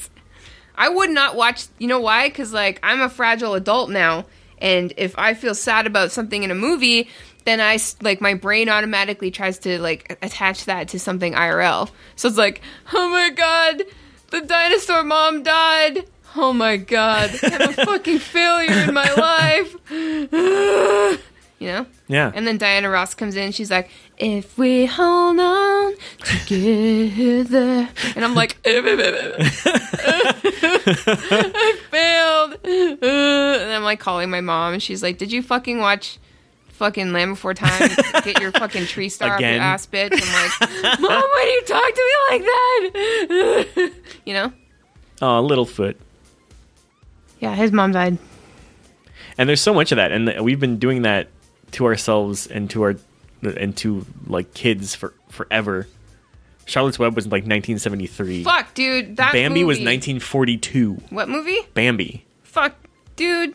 I would not watch. You know why? Because like I'm a fragile adult now, and if I feel sad about something in a movie, then I like my brain automatically tries to like attach that to something IRL. So it's like, oh my god, the dinosaur mom died. Oh my god, I'm a fucking failure in my life. you know.
Yeah.
And then Diana Ross comes in. She's like, "If we hold on together," and I'm like, "I failed." and I'm like calling my mom, and she's like, "Did you fucking watch?" Fucking Land Before Time, get your fucking tree star off
Again?
your ass, bitch. I'm like, Mom, why do you talk to me like that? you know?
oh, Littlefoot.
Yeah, his mom died.
And there's so much of that, and we've been doing that to ourselves and to our and to like kids for forever. Charlotte's Web was like 1973.
Fuck, dude. That
Bambi was 1942.
What movie?
Bambi.
Fuck, dude.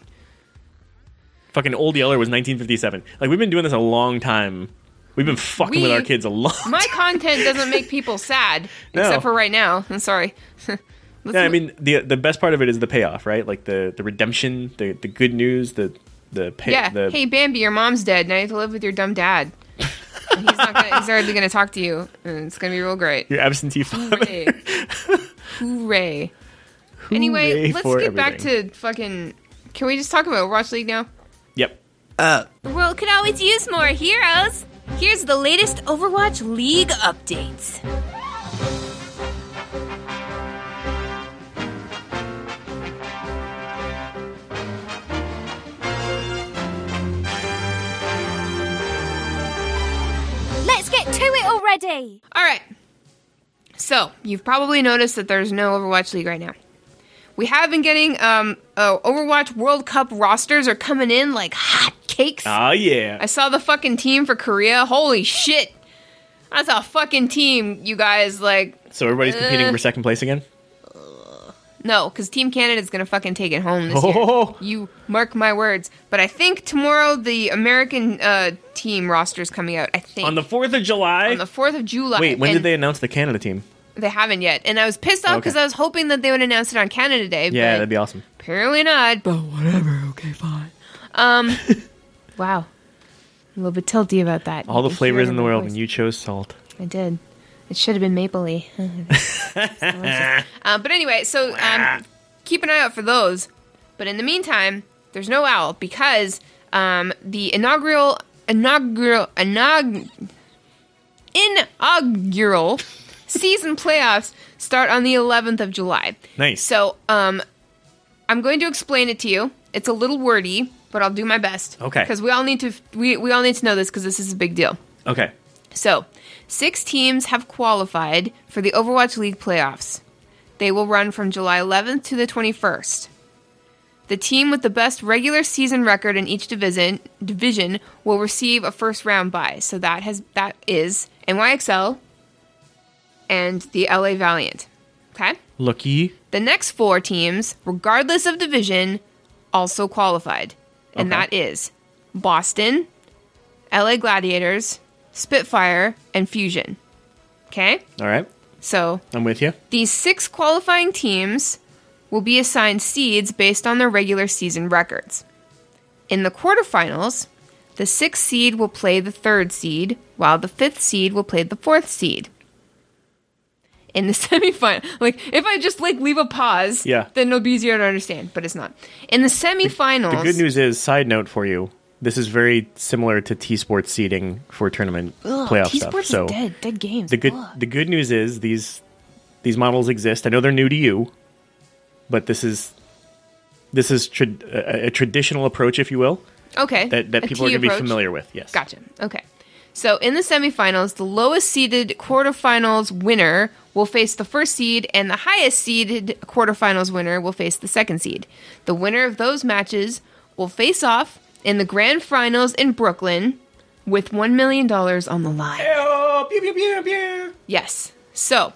Fucking Old Yeller was 1957. Like we've been doing this a long time. We've been fucking with our kids a lot.
My content doesn't make people sad,
No.
except for right now. I'm sorry. Let's
Yeah, I mean the the best part of it is the payoff, right? Like the the redemption, the the good news, the the pay,
yeah.
the
hey, Bambi, your mom's dead. Now you have to live with your dumb dad. He's not. Gonna, he's hardly going to talk to you, and it's going to be real great.
your absentee father.
Hooray! Hooray! Anyway, let's
for
get back to fucking. Can we just talk about Overwatch League now?
Yep. Uh.
The world could always use more heroes. Here's the latest Overwatch League updates. To it already.
All right. So you've probably noticed that there's no Overwatch League right now. We have been getting um, uh, Overwatch World Cup rosters are coming in like hot cakes.
Oh yeah.
I saw the fucking team for Korea. Holy shit. That's a fucking team, you guys. Like,
so everybody's competing
Uh,
for second place again.
No, because Team Canada's gonna fucking take it home this
Oh.
year. You mark my words. But I think tomorrow the American uh, team roster is coming out. I think
On the Fourth of July.
on the fourth of July.
Wait, when
and
did they announce the Canada team?
They haven't yet, and I was pissed off because
Okay.
I was hoping that they would announce it on Canada Day.
Yeah,
but
that'd be awesome.
apparently not. But whatever. Okay, fine. Um, wow, a little bit tilty about that.
All
You
the flavors in the world,
voice.
and you chose salt.
I did. It should have been mapley. uh, but anyway, so um, keep an eye out for those. But in the meantime, there's no owl because um, the inaugural inaugural inaug, inaugural season playoffs start on the 11th of July.
Nice.
So um, I'm going to explain it to you, it's a little wordy, but I'll do my best.
Okay.
Because we all need to we we all need to know this because this is a big deal.
Okay.
So, six teams have qualified for the Overwatch League playoffs. They will run from July 11th to the 21st. The team with the best regular season record in each division division will receive a first round bye. So that has that is NYXL and the LA Valiant. Okay?
Looky.
The next four teams, regardless of division, also qualified. And
Okay.
that is Boston, LA Gladiators, Spitfire, and Fusion. Okay?
All right.
So
I'm with you.
these six qualifying teams will be assigned seeds based on their regular season records. In the quarterfinals, the sixth seed will play the third seed, while the fifth seed will play the fourth seed. In the semifinal, like if I just like leave a pause,
Yeah.
then it'll be easier to understand, but it's not. In the semifinals,
The good news is, side note for you, this is very similar to T Sports seeding for tournament playoff stuff.
T-Sports
So
dead, dead games.
the good
Ugh.
the good news is these these models exist. I know they're new to you, but this is this is tra- a, a traditional approach, if you will,
okay,
that, that
a
people are going to be familiar with. Yes.
Gotcha. Okay. So in the semifinals, the lowest seeded quarterfinals winner will face the first seed, and the highest seeded quarterfinals winner will face the second seed. The winner of those matches will face off in the grand finals in Brooklyn with $1 million on the line.
Pew, pew, pew, pew.
Yes. So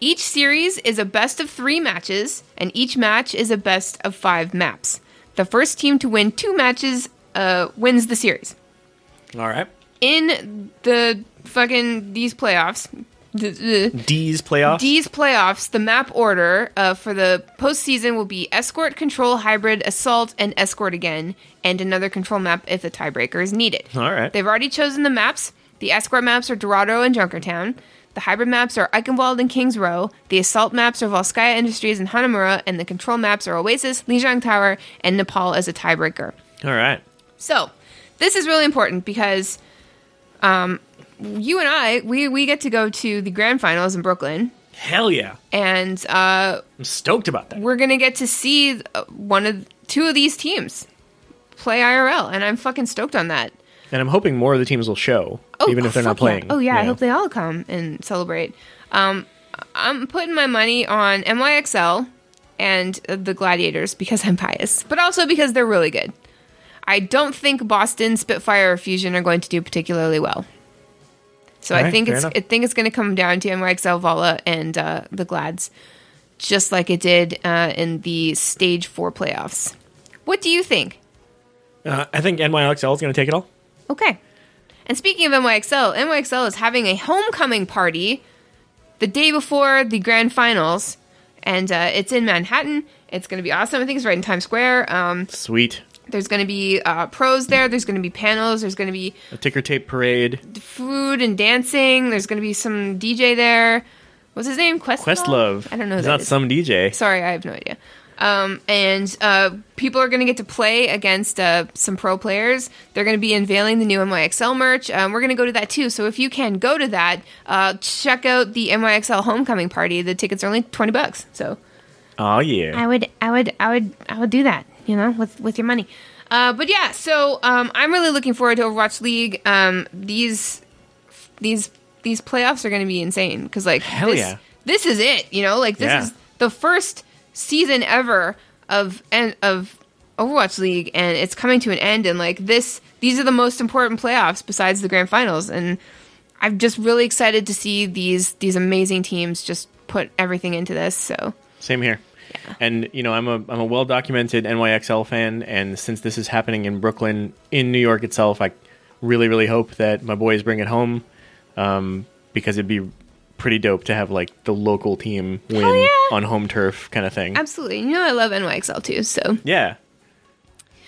each series is a best of three matches, and each match is a best of five maps. The first team to win two matches uh, wins the series.
All right.
in the fucking these playoffs, the, the,
D's playoffs.
these playoffs, the map order uh, for the postseason will be escort, control, hybrid, assault, and escort again, and another control map if the tiebreaker is needed.
All right.
They've already chosen the maps. The escort maps are Dorado and Junkertown. The hybrid maps are Eichenwalde and Kings Row. The assault maps are Volskaya Industries and Hanamura, and the control maps are Oasis, Lijiang Tower, and Nepal as a tiebreaker.
All right.
So, this is really important because um, you and I, we, we get to go to the grand finals in Brooklyn,
Hell yeah.
and uh,
I'm stoked about that.
we're going to get to see uh, one of two of these teams play IRL, and I'm fucking stoked on that.
And I'm hoping more of the teams will show, even if they're not
fuck yeah.
playing.
Oh, yeah, I
Yeah.
hope they all come and celebrate. Um, I'm putting my money on NYXL and uh, the Gladiators because I'm biased, but also because they're really good. I don't think Boston, Spitfire, or Fusion are going to do particularly well. So
All
I
right,
think it's
enough.
I think it's going to come down to NYXL, Vala, and uh, the Glads, just like it did uh, in the Stage Four playoffs. What do you think?
Uh, I think NYXL is going to take it all.
Okay. And speaking of NYXL, NYXL is having a homecoming party the day before the grand finals, and uh, it's in Manhattan. It's going to be awesome. I think it's right in Times Square. Um,
Sweet.
There's going to be uh, pros there. There's going to be panels. There's going to be
A ticker tape parade.
food and dancing. There's going to be some DJ there. What's his name? Questlove.
Questlove.
I don't know. It's
not
is.
some DJ.
Sorry, I have no idea. Um, and uh, people are going to get to play against uh, some pro players. They're going to be unveiling the new NYXL merch. Um, we're going to go to that too. So if you can go to that, uh, check out the NYXL homecoming party. The tickets are only twenty bucks. So
Oh yeah.
I would, I would, I would, I would do that. You know, with with your money. Uh, but yeah, so um, I'm really looking forward to Overwatch League. Um, these these these playoffs are going to be insane because like
Hell
this,
yeah.
this is it. You know, like this
Yeah.
is the first season ever of and of Overwatch League, and it's coming to an end. And like this, these are the most important playoffs besides the grand finals. And I'm just really excited to see these these amazing teams just put everything into this. So
Same here. And you know, I'm a I'm a well documented NYXL fan, and since this is happening in Brooklyn, in New York itself, I really really hope that my boys bring it home, um, because it'd be pretty dope to have like the local team win
yeah.
on home turf kind of thing.
absolutely, you know, I love NYXL too. So
Yeah,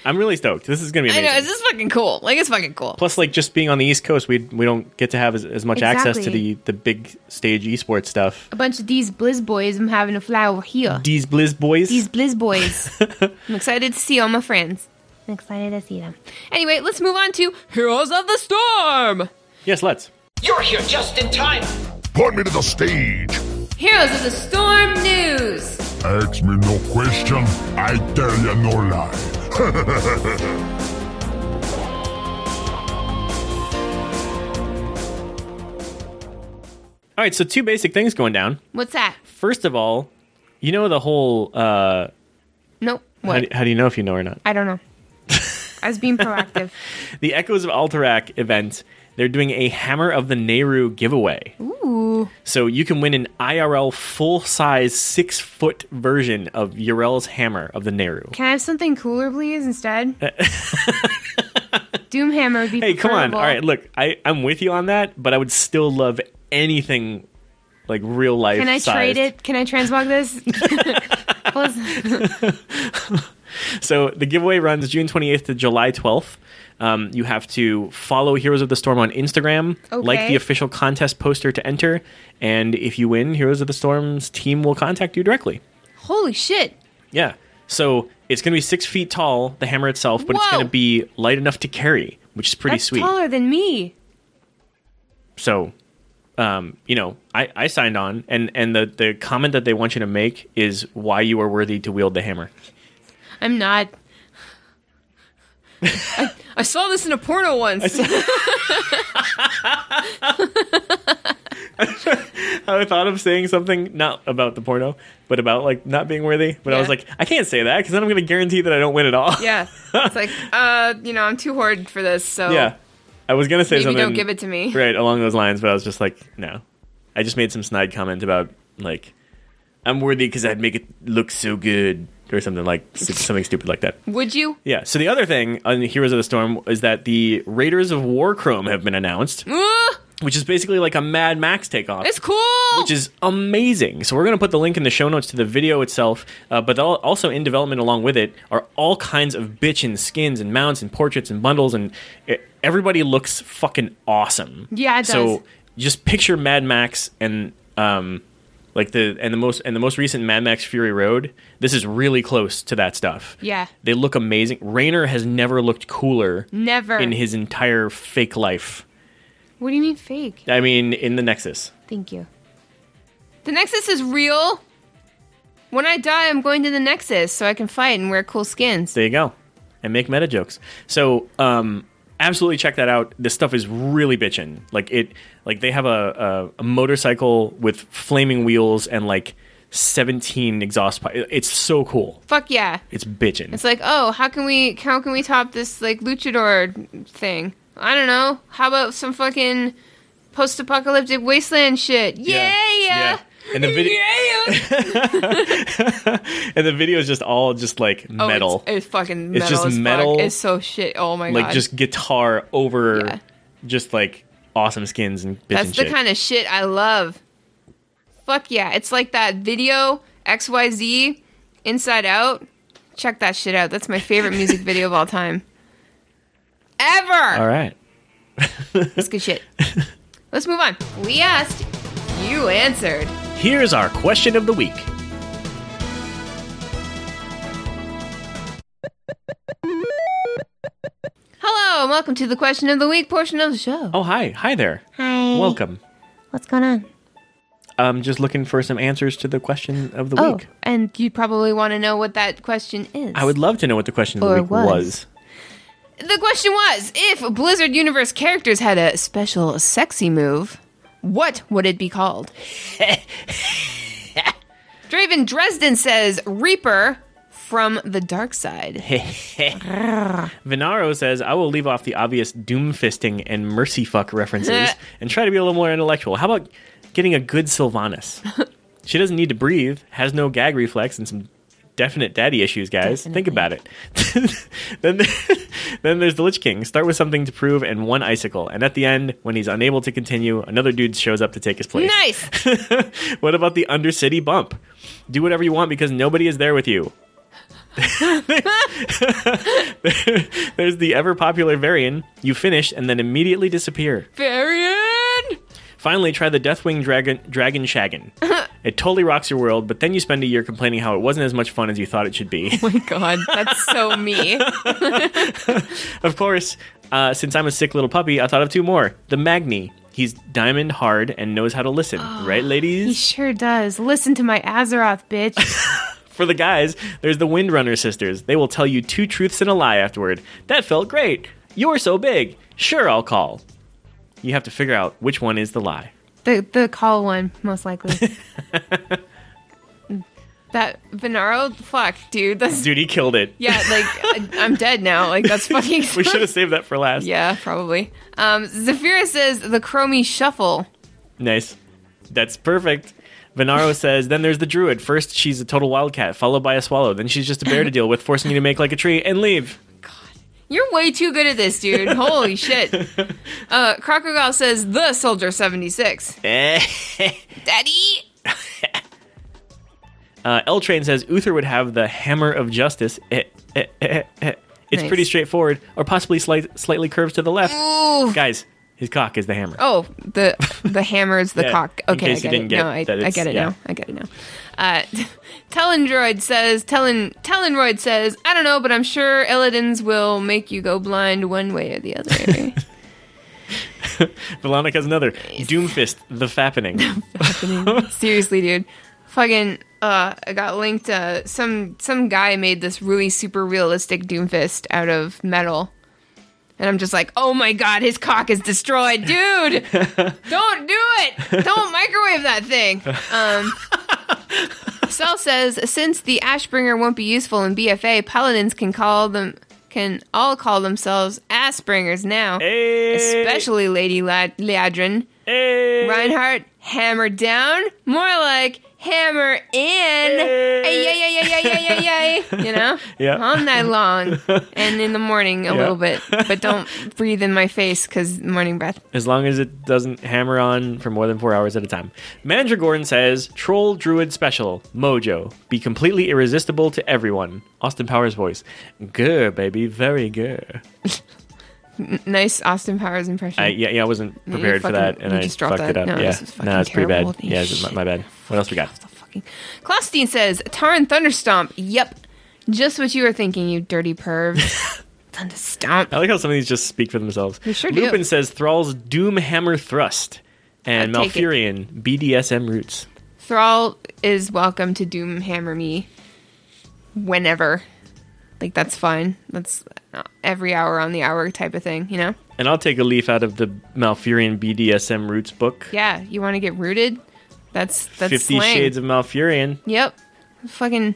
I'm really stoked. This is gonna be
I
amazing.
know it's just fucking cool. Like it's fucking cool.
Plus, like just being on the East Coast, we we don't get to have as, as much access to the the big stage esports stuff.
A bunch of these Blizz boys. I'm having to fly over here.
These Blizz boys.
These Blizz boys. I'm excited to see all my friends. I'm excited to see them. Anyway, let's move on to Heroes of the Storm.
yes, let's.
You're here just in time.
Point me to the stage.
Heroes of the Storm news.
Ask me no question, I tell you no lie.
All right, so two basic things going down.
What's that?
First of all, you know the whole. Uh,
Nope.
how,
What?
do, how do you know if you know or not?
I don't know. I was being proactive.
The Echoes of Alterac event. They're doing a Hammer of the Naaru giveaway.
Ooh.
So you can win an IRL full size six foot version of Yrel's Hammer of the Naaru.
Can I have something cooler, please, instead? Doomhammer would be
Hey, come on. All right, look, I, I'm with you on that, but I would still love anything like real life.
Can I trade it? Can I transmog this?
So the giveaway runs June 28th to July 12th. Um, you have to follow Heroes of the Storm on Instagram, like the official contest poster to enter, and if you win, Heroes of the Storm's team will contact you directly.
Holy shit.
Yeah. So it's going to be six feet tall, the hammer itself, but it's going to be light enough to carry, which is pretty
That's
sweet.
taller than me.
So, um, you know, I, I signed on, and, and the, the comment that they want you to make is why you are worthy to wield the hammer.
I'm not. I, I saw this in a porno once.
I thought of saying something not about the porno, but about like not being worthy. But I was
Yeah.
like, I can't say that because then I'm going to guarantee that I don't win at all.
yeah. It's like, uh, you know, I'm too hoard for this, so
yeah. I was going to say
maybe
something.
don't give it to me.
right along those lines, but I was just like, no. I just made some snide comment about like I'm worthy because I'd make it look so good or something like something stupid like that.
Would you?
Yeah. So the other thing on Heroes of the Storm is that the Raiders of Warchrome have been announced, which is basically like a Mad Max takeoff.
it's cool.
which is amazing. So we're going to put the link in the show notes to the video itself, uh, but also in development along with it are all kinds of bitchin' skins and mounts and portraits and bundles, and e- everybody looks fucking awesome.
Yeah, it
So
does.
just picture Mad Max and um, like the and the most and the most recent Mad Max Fury Road. This is really close to that stuff.
Yeah.
they look amazing. Raynor has never looked cooler
Never.
in his entire fake life.
what do you mean fake?
I mean, in the Nexus.
Thank you. The Nexus is real. When I die, I'm going to the Nexus so I can fight and wear cool skins.
There you go. And make meta jokes. So, um, absolutely check that out. This stuff is really bitchin'. Like it, like they have a, a, a motorcycle with flaming wheels and like 17 exhaust pipes. It's so cool.
Fuck yeah.
It's bitchin'.
It's like, oh, how can we how can we top this like luchador thing? I don't know. How about some fucking post-apocalyptic wasteland shit? Yeah, yeah.
And the video, and the video is just all just like
Oh,
metal,
It's, it's fucking
It's
metal.
just
as fuck.
metal.
It's so shit. Oh my
like
god.
Like just guitar over,
Yeah.
just like awesome skins and
That's the
shit.
kind of shit I love. Fuck yeah. It's like that video XYZ Inside Out. Check that shit out. That's my favorite music video of all time. Ever.
all right.
That's good shit. Let's move on. We asked, you answered.
Here's our question of the week.
Hello, and welcome to the question of the week portion of the show.
Oh, hi. Hi there.
Hi.
Welcome.
What's going on?
I'm just looking for some answers to the question of the
Oh,
week.
and you probably want to know what that question is.
I would love to know what the question of the week
was.
was.
The question was if Blizzard Universe characters had a special sexy move, what would it be called? Draven Dresden says Reaper from the dark side.
Venaro says, I will leave off the obvious doom fisting and mercy fuck references and try to be a little more intellectual. How about getting a good Sylvanas? she doesn't need to breathe, has no gag reflex, and some definite daddy issues, guys. Think about it. then, then there's the Lich King. Start with something to prove and one icicle. And at the end, when he's unable to continue, another dude shows up to take his place.
Nice.
what about the Undercity bump? Do whatever you want because nobody is there with you. There's the ever popular Varian. You finish and then immediately disappear.
Varian!
Finally, try the Deathwing Dragon Dragon Shaggin. it totally rocks your world, but then you spend a year complaining how it wasn't as much fun as you thought it should be.
Oh my god, that's so me.
of course, uh, since I'm a sick little puppy, I thought of two more. The Magni. He's diamond hard and knows how to listen, right, ladies?
He sure does. Listen to my Azeroth, bitch.
For the guys, there's the Windrunner sisters. They will tell you two truths and a lie afterward. That felt great. You're so big. Sure, I'll call. You have to figure out which one is the lie.
The the call one, most likely. that Venaro, fuck, dude. That's
Dude, he killed it.
yeah, like I'm dead now. Like that's fucking.
We should have saved that for last.
Yeah, probably. Um, Zafira says the Chromie Shuffle.
Nice. That's perfect. Venaro says, then there's the druid. First, she's a total wildcat, followed by a swallow. Then she's just a bear to deal with, forcing you to make like a tree and leave.
You're way too good at this, dude. Holy shit. Uh, Crocodile says the Soldier 76. Daddy!
Uh, L Train says Uther would have the hammer of justice. Eh, eh, eh, eh. It's
Nice.
pretty straightforward, or possibly slight, slightly curves to the left.
Ooh.
Guys, his cock is the hammer.
Oh, the the hammer's the
Yeah,
cock. Okay, I get it.
didn't get
no, I, I get it
yeah.
now. I get it now. Uh, Telendroid says, Telen, Telendroid says, I don't know, but I'm sure Illidan's will make you go blind one way or the other.
Valonic has another. Doomfist, the fappening.
Seriously, dude. Fucking uh I got linked uh some some guy made this really super realistic Doomfist out of metal. And I'm just like, "Oh my god, his cock is destroyed, dude. Don't do it. Don't microwave that thing." Um Cell says, "Since the Ashbringer won't be useful in BFA, paladins can call them can all call themselves Assbringers now,
Hey,
especially Lady Lad- Liadrin."
hey.
Reinhardt, hammer down. More like hammer in. Eh. Ay, yay, yay, yay, yay, yay, yay, yay. You know?
Yeah.
All night long. And in the morning a
Yeah.
little bit. But don't breathe in my face because morning breath.
As long as it doesn't hammer on for more than four hours at a time. Mandragoran says, Troll Druid Special, Mojo. Be completely irresistible to everyone. Austin Powers voice. Good, baby. Very good.
Nice Austin Powers impression.
I, yeah, yeah, I wasn't prepared for
fucking-
that, and I
just dropped
fucked it
that.
up.
No,
yeah,
this is fucking
no, it's pretty bad. Yeah, it's my, my bad. What else we got?
The fucking Klostein says, Tauren Thunderstomp. Yep. Just what you were thinking, you dirty perv. Thunderstomp.
I like how some of these just speak for themselves.
They sure do.
Lupin says Thrall's Doom Hammer Thrust and
I'd.
Malfurion BDSM roots.
Thrall is welcome to doom hammer me whenever. Like that's fine. That's uh, every hour on the hour type of thing, you know?
And I'll take a leaf out of the Malfurion BDSM roots book.
Yeah, you want to get rooted? That's that's
Fifty
slang.
Shades of Malfurion.
Yep. Fucking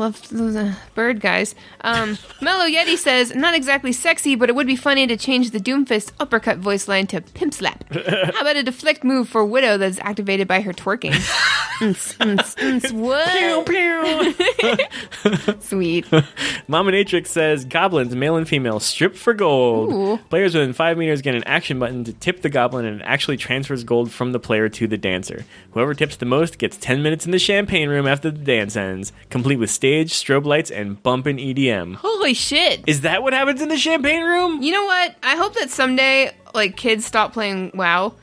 love those uh, bird guys. Um, Mellow Yeti says, not exactly sexy, but it would be funny to change the Doomfist uppercut voice line to pimp slap. How about a deflect move for Widow that's activated by her twerking? Unce, what? Sweet.
Mama Natrix says goblins, male and female, strip for gold.
Ooh.
Players within five meters get an action button to tip the goblin, and it actually transfers gold from the player to the dancer. Whoever tips the most gets 10 minutes in the champagne room after the dance ends, complete with stage, strobe lights, and bumpin' EDM.
Holy shit.
Is that what happens in the champagne room?
You know what? I hope that someday, like, kids stop playing WoW.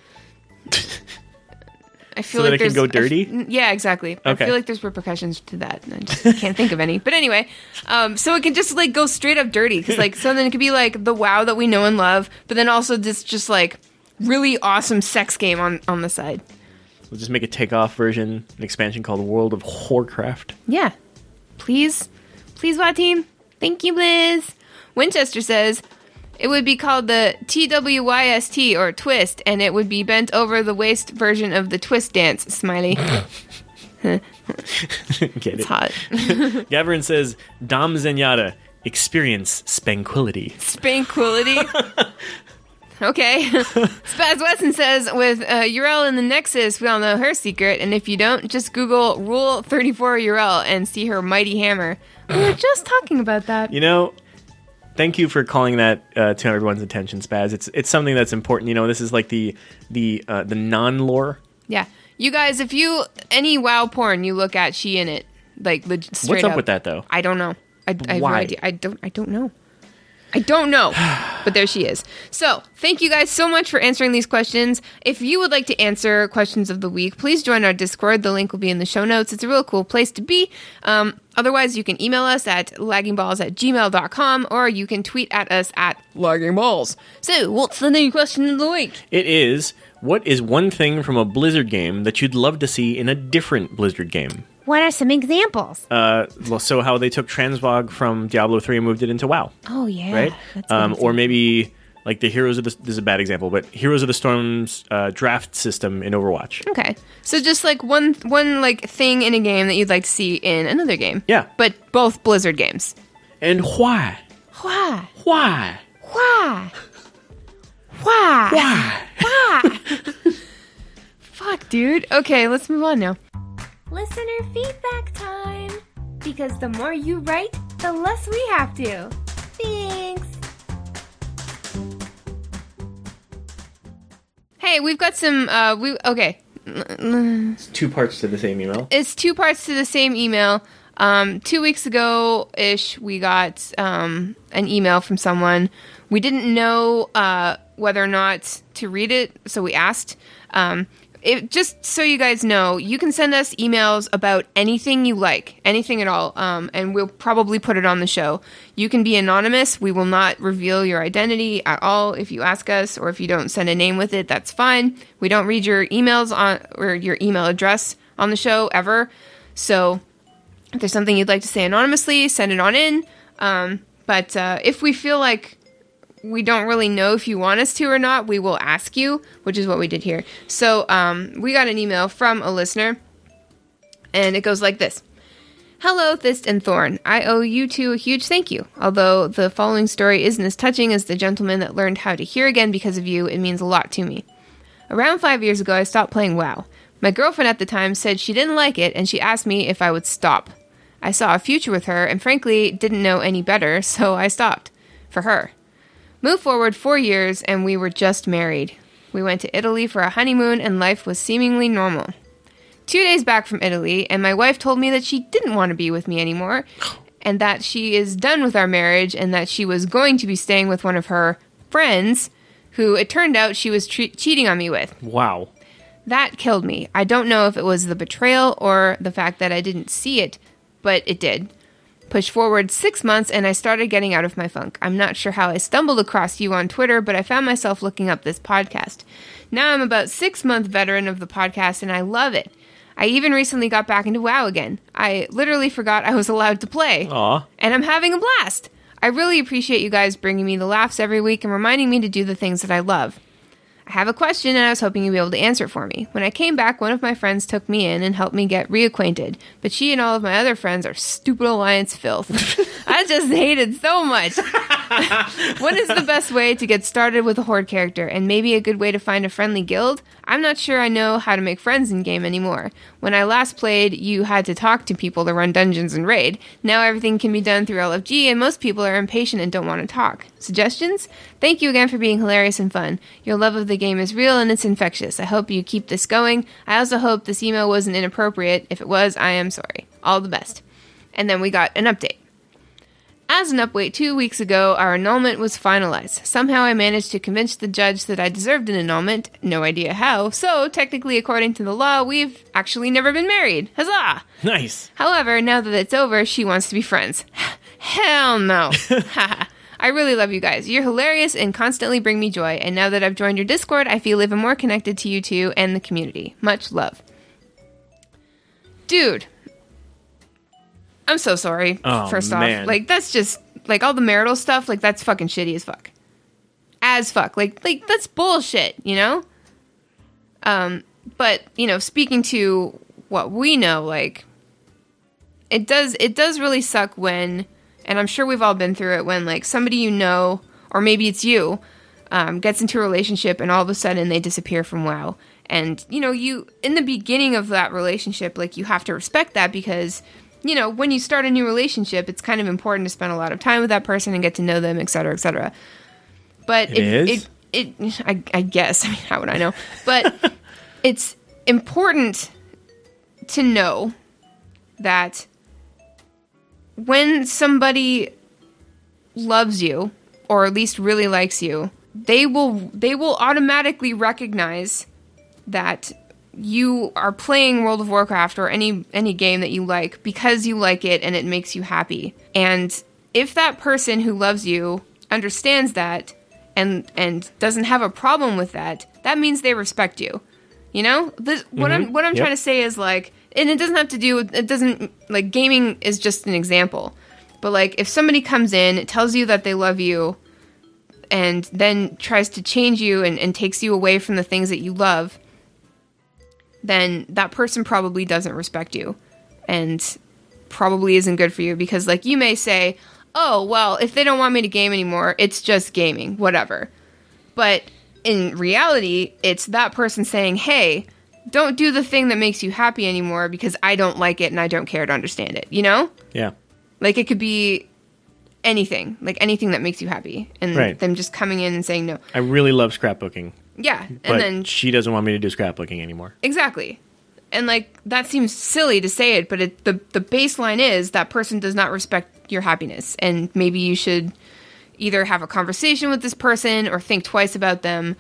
I feel
So that
like
it can go
I
dirty?
yeah, exactly. I feel like there's repercussions to that, and I just can't think of any. But anyway, um, so it can just like go straight up dirty because like so then it could be like the WoW that we know and love, but then also this just like really awesome sex game on on the side.
We'll just make a takeoff version, an expansion called World of Warcraft.
Yeah, please, please, team. Thank you, Liz. Winchester says it would be called the TWYST or twist, and it would be bent over the waist version of the twist dance. Smiley,
Get
it's
it?
hot.
Gavin says Dom Zenyatta, experience spanquility.
Spanquility. Okay. Spaz Wesson says, with uh, Yrel in the Nexus, we all know her secret, and if you don't, just Google Rule 34 Yrel and see her mighty hammer. We were just talking about that.
You know, thank you for calling that uh, to everyone's attention, Spaz. It's it's something that's important. You know, this is like the the uh, the non lore.
Yeah. You guys, if you, any WoW porn you look at, she in it. Like, legit, straight
What's up with that though?
I don't know. I, I have no
Why?
idea. I don't. I don't know. I don't know. but there she is. So thank you guys so much for answering these questions. If you would like to answer questions of the week, please join our Discord. The link will be in the show notes. It's a real cool place to be. Um, otherwise, you can email us at laggingballs at gmail.com or you can tweet at us at laggingballs. So what's the new question of the week?
It is what is one thing from a Blizzard game that you'd love to see in a different Blizzard game?
What are some examples?
Uh, well, so how they took Transmog from Diablo 3 and moved it into WoW,
oh yeah,
right? Um, or maybe like the Heroes of the this is a bad example, but Heroes of the Storm's uh, draft system in Overwatch.
Okay. So just like one one like thing in a game that you'd like to see in another game.
Yeah.
But both Blizzard games.
And why?
Why?
Why?
Why? Why?
Why?
Why? Fuck, dude. Okay, let's move on now.
Listener feedback time. Because the more you write, the less we have to. Thanks.
Hey, we've got some uh we okay.
It's Two parts to the same email.
It's two parts to the same email. Um, two weeks ago ish, we got um, an email from someone. We didn't know uh, whether or not to read it, so we asked. Um, it, just so you guys know, you can send us emails about anything you like, anything at all, um, and we'll probably put it on the show. You can be anonymous. We will not reveal your identity at all if you ask us, or if you don't send a name with it, that's fine. We don't read your emails on or your email address on the show ever. So if there's something you'd like to say anonymously, send it on in. Um, but uh, if we feel like we don't really know if you want us to or not, we will ask you, which is what we did here. So um, we got an email from a listener, and it goes like this. Hello, Thist and Thorn. I owe you two a huge thank you. Although the following story isn't as touching as the gentleman that learned how to hear again because of you, it means a lot to me. Around five years ago, I stopped playing WoW. My girlfriend at the time said she didn't like it and she asked me if I would stop. I saw a future with her and frankly didn't know any better, so I stopped. For her. Move forward four years and we were just married. We went to Italy for a honeymoon and life was seemingly normal. Two days back from Italy, and my wife told me that she didn't want to be with me anymore, and that she is done with our marriage, and that she was going to be staying with one of her friends, who it turned out she was tre- cheating on me with.
Wow.
That killed me. I don't know if it was the betrayal or the fact that I didn't see it, but it did. Push forward six months and I started getting out of my funk. I'm not sure how I stumbled across you on Twitter, but I found myself looking up this podcast. Now I'm about six month veteran of the podcast and I love it. I even recently got back into WoW again. I literally forgot I was allowed to play.
Aw.
And I'm having a blast. I really appreciate you guys bringing me the laughs every week and reminding me to do the things that I love. I have a question and I was hoping you'd be able to answer it for me. When I came back, one of my friends took me in and helped me get reacquainted, but she and all of my other friends are stupid alliance filth. I just hated so much. what is the best way to get started with a horde character and maybe a good way to find a friendly guild? I'm not sure I know how to make friends in game anymore. When I last played, you had to talk to people to run dungeons and raid. Now everything can be done through LFG and most people are impatient and don't want to talk. Suggestions? Thank you again for being hilarious and fun. Your love of the game is real and it's infectious. I hope you keep this going. I also hope this email wasn't inappropriate. If it was, I am sorry. All the best. And then we got an update. As an upweight two weeks ago, our annulment was finalized. Somehow I managed to convince the judge that I deserved an annulment. No idea how. So, technically, according to the law, we've actually never been married. Huzzah!
Nice.
However, now that it's over, she wants to be friends. Hell no. I really love you guys. You're hilarious and constantly bring me joy. And now that I've joined your Discord, I feel even more connected to you two and the community. Much love. Dude, I'm so sorry.
Oh,
first
man.
off, like that's just like all the marital stuff. Like that's fucking shitty as fuck. As fuck. Like like that's bullshit. You know. Um, but you know, speaking to what we know, like it does it does really suck when, and I'm sure we've all been through it when like somebody you know, or maybe it's you, um, gets into a relationship and all of a sudden they disappear from WoW. And you know, you in the beginning of that relationship, like you have to respect that because you know when you start a new relationship, it's kind of important to spend a lot of time with that person and get to know them, et cetera, et cetera. But
It
it,
is?
it, it I, I guess I mean how would I know? But it's important to know that when somebody loves you or at least really likes you they will they will automatically recognize that you are playing World of Warcraft or any any game that you like because you like it and it makes you happy. And if that person who loves you understands that and and doesn't have a problem with that, that means they respect you. You know? This, what I'm mm-hmm. what I'm
Yep.
trying to say is like and it doesn't have to do with it doesn't like gaming is just an example but like if somebody comes in tells you that they love you and then tries to change you and, and takes you away from the things that you love then that person probably doesn't respect you and probably isn't good for you because like you may say oh well if they don't want me to game anymore it's just gaming whatever but in reality it's that person saying hey don't do the thing that makes you happy anymore because i don't like it and i don't care to understand it you know
Yeah.
like it could be anything like anything that makes you happy and
Right.
them just coming in and saying no
I really love scrapbooking,
yeah and
but
then
she doesn't want me to do scrapbooking anymore.
Exactly. And like that seems silly to say it, but it, the the baseline is that person does not respect your happiness, and maybe you should either have a conversation with this person or think twice about them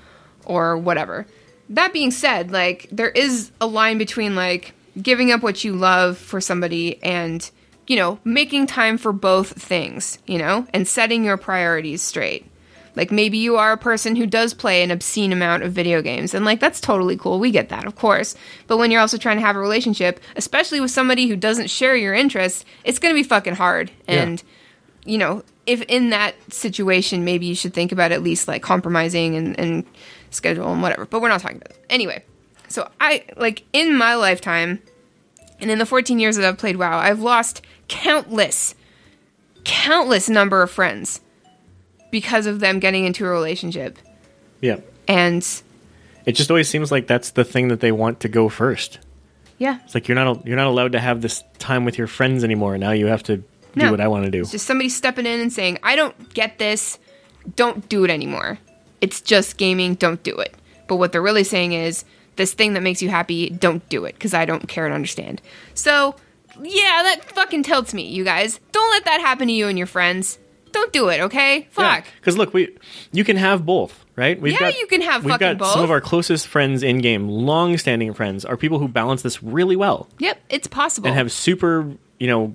or whatever. That being said, like there is a line between like giving up what you love for somebody and you know making time for both things, you know, and setting your priorities straight. Like maybe you are a person who does play an obscene amount of video games, and like that's totally cool. We get that, of course. But when you're also trying to have a relationship, especially with somebody who doesn't share your interests, it's going to be fucking hard. And you know, if in that situation, maybe you should think about at least like compromising and, and schedule and whatever. But we're not talking about that. Anyway, so I like in my lifetime, and in the 14 years that I've played WoW, I've lost countless, countless number of friends because of them getting into a relationship.
Yeah.
And
It just always seems like that's the thing that they want to go first.
yeah,
It's like you're not you're not allowed to have this time with your friends anymore. Now you have to do
No.
what I want to do.
it's just somebody stepping in and saying, I don't get this, don't do it anymore. It's just gaming, don't do it. But what they're really saying is, this thing that makes you happy, don't do it, because I don't care and understand. So, yeah, that fucking tilts me, you guys. Don't let that happen to you and your friends. Don't do it, okay? Fuck.
Because look, we you can have both, right? We've
Yeah, you can have
we've
fucking
got some of our closest friends in game, long-standing friends, are people who balance this really well
Yep, it's possible.
and have super, you know,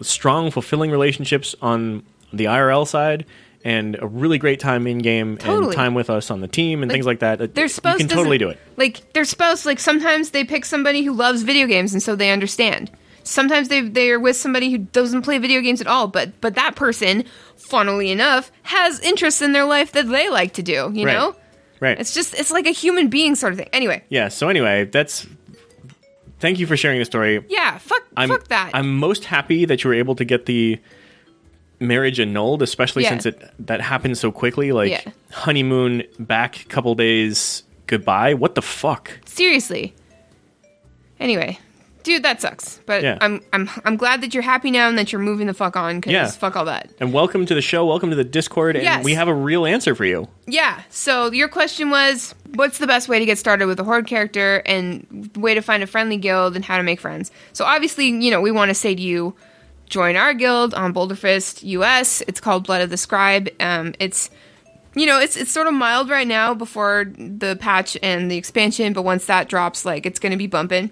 strong, fulfilling relationships on the IRL side. And a really great time in game and
Totally.
time with us on the team and things like that.
their spouse
you can
doesn't-
totally do it.
Like their spouse, like sometimes they pick somebody who loves video games and so they understand. Sometimes they they're with somebody who doesn't play video games at all, but but that person, funnily enough, has interests in their life that they like to do. You
Right.
know,
Right.
it's just it's like a human being sort of thing. Anyway,
yeah. So anyway, that's. Thank you for sharing the story.
yeah, fuck
I'm,
fuck that.
I'm most happy that you were able to get the marriage annulled, especially
Yeah.
since it that happened so quickly. Like
Yeah.
honeymoon, back couple days, goodbye. What the fuck?
Seriously. Anyway, dude, that sucks. But
Yeah.
I'm I'm I'm glad that you're happy now and that you're moving the fuck on because
Yeah.
fuck all that.
And welcome to the show. Welcome to the Discord. And
Yes.
we have a real answer for you.
Yeah. So your question was, what's the best way to get started with a horde character and way to find a friendly guild and how to make friends? So obviously, you know, we want to say to you, join our guild on Boulderfist US. It's called Blood of the Scribe. Um, it's you know, it's it's sort of mild right now before the patch and the expansion, but once that drops, like it's going to be bumping.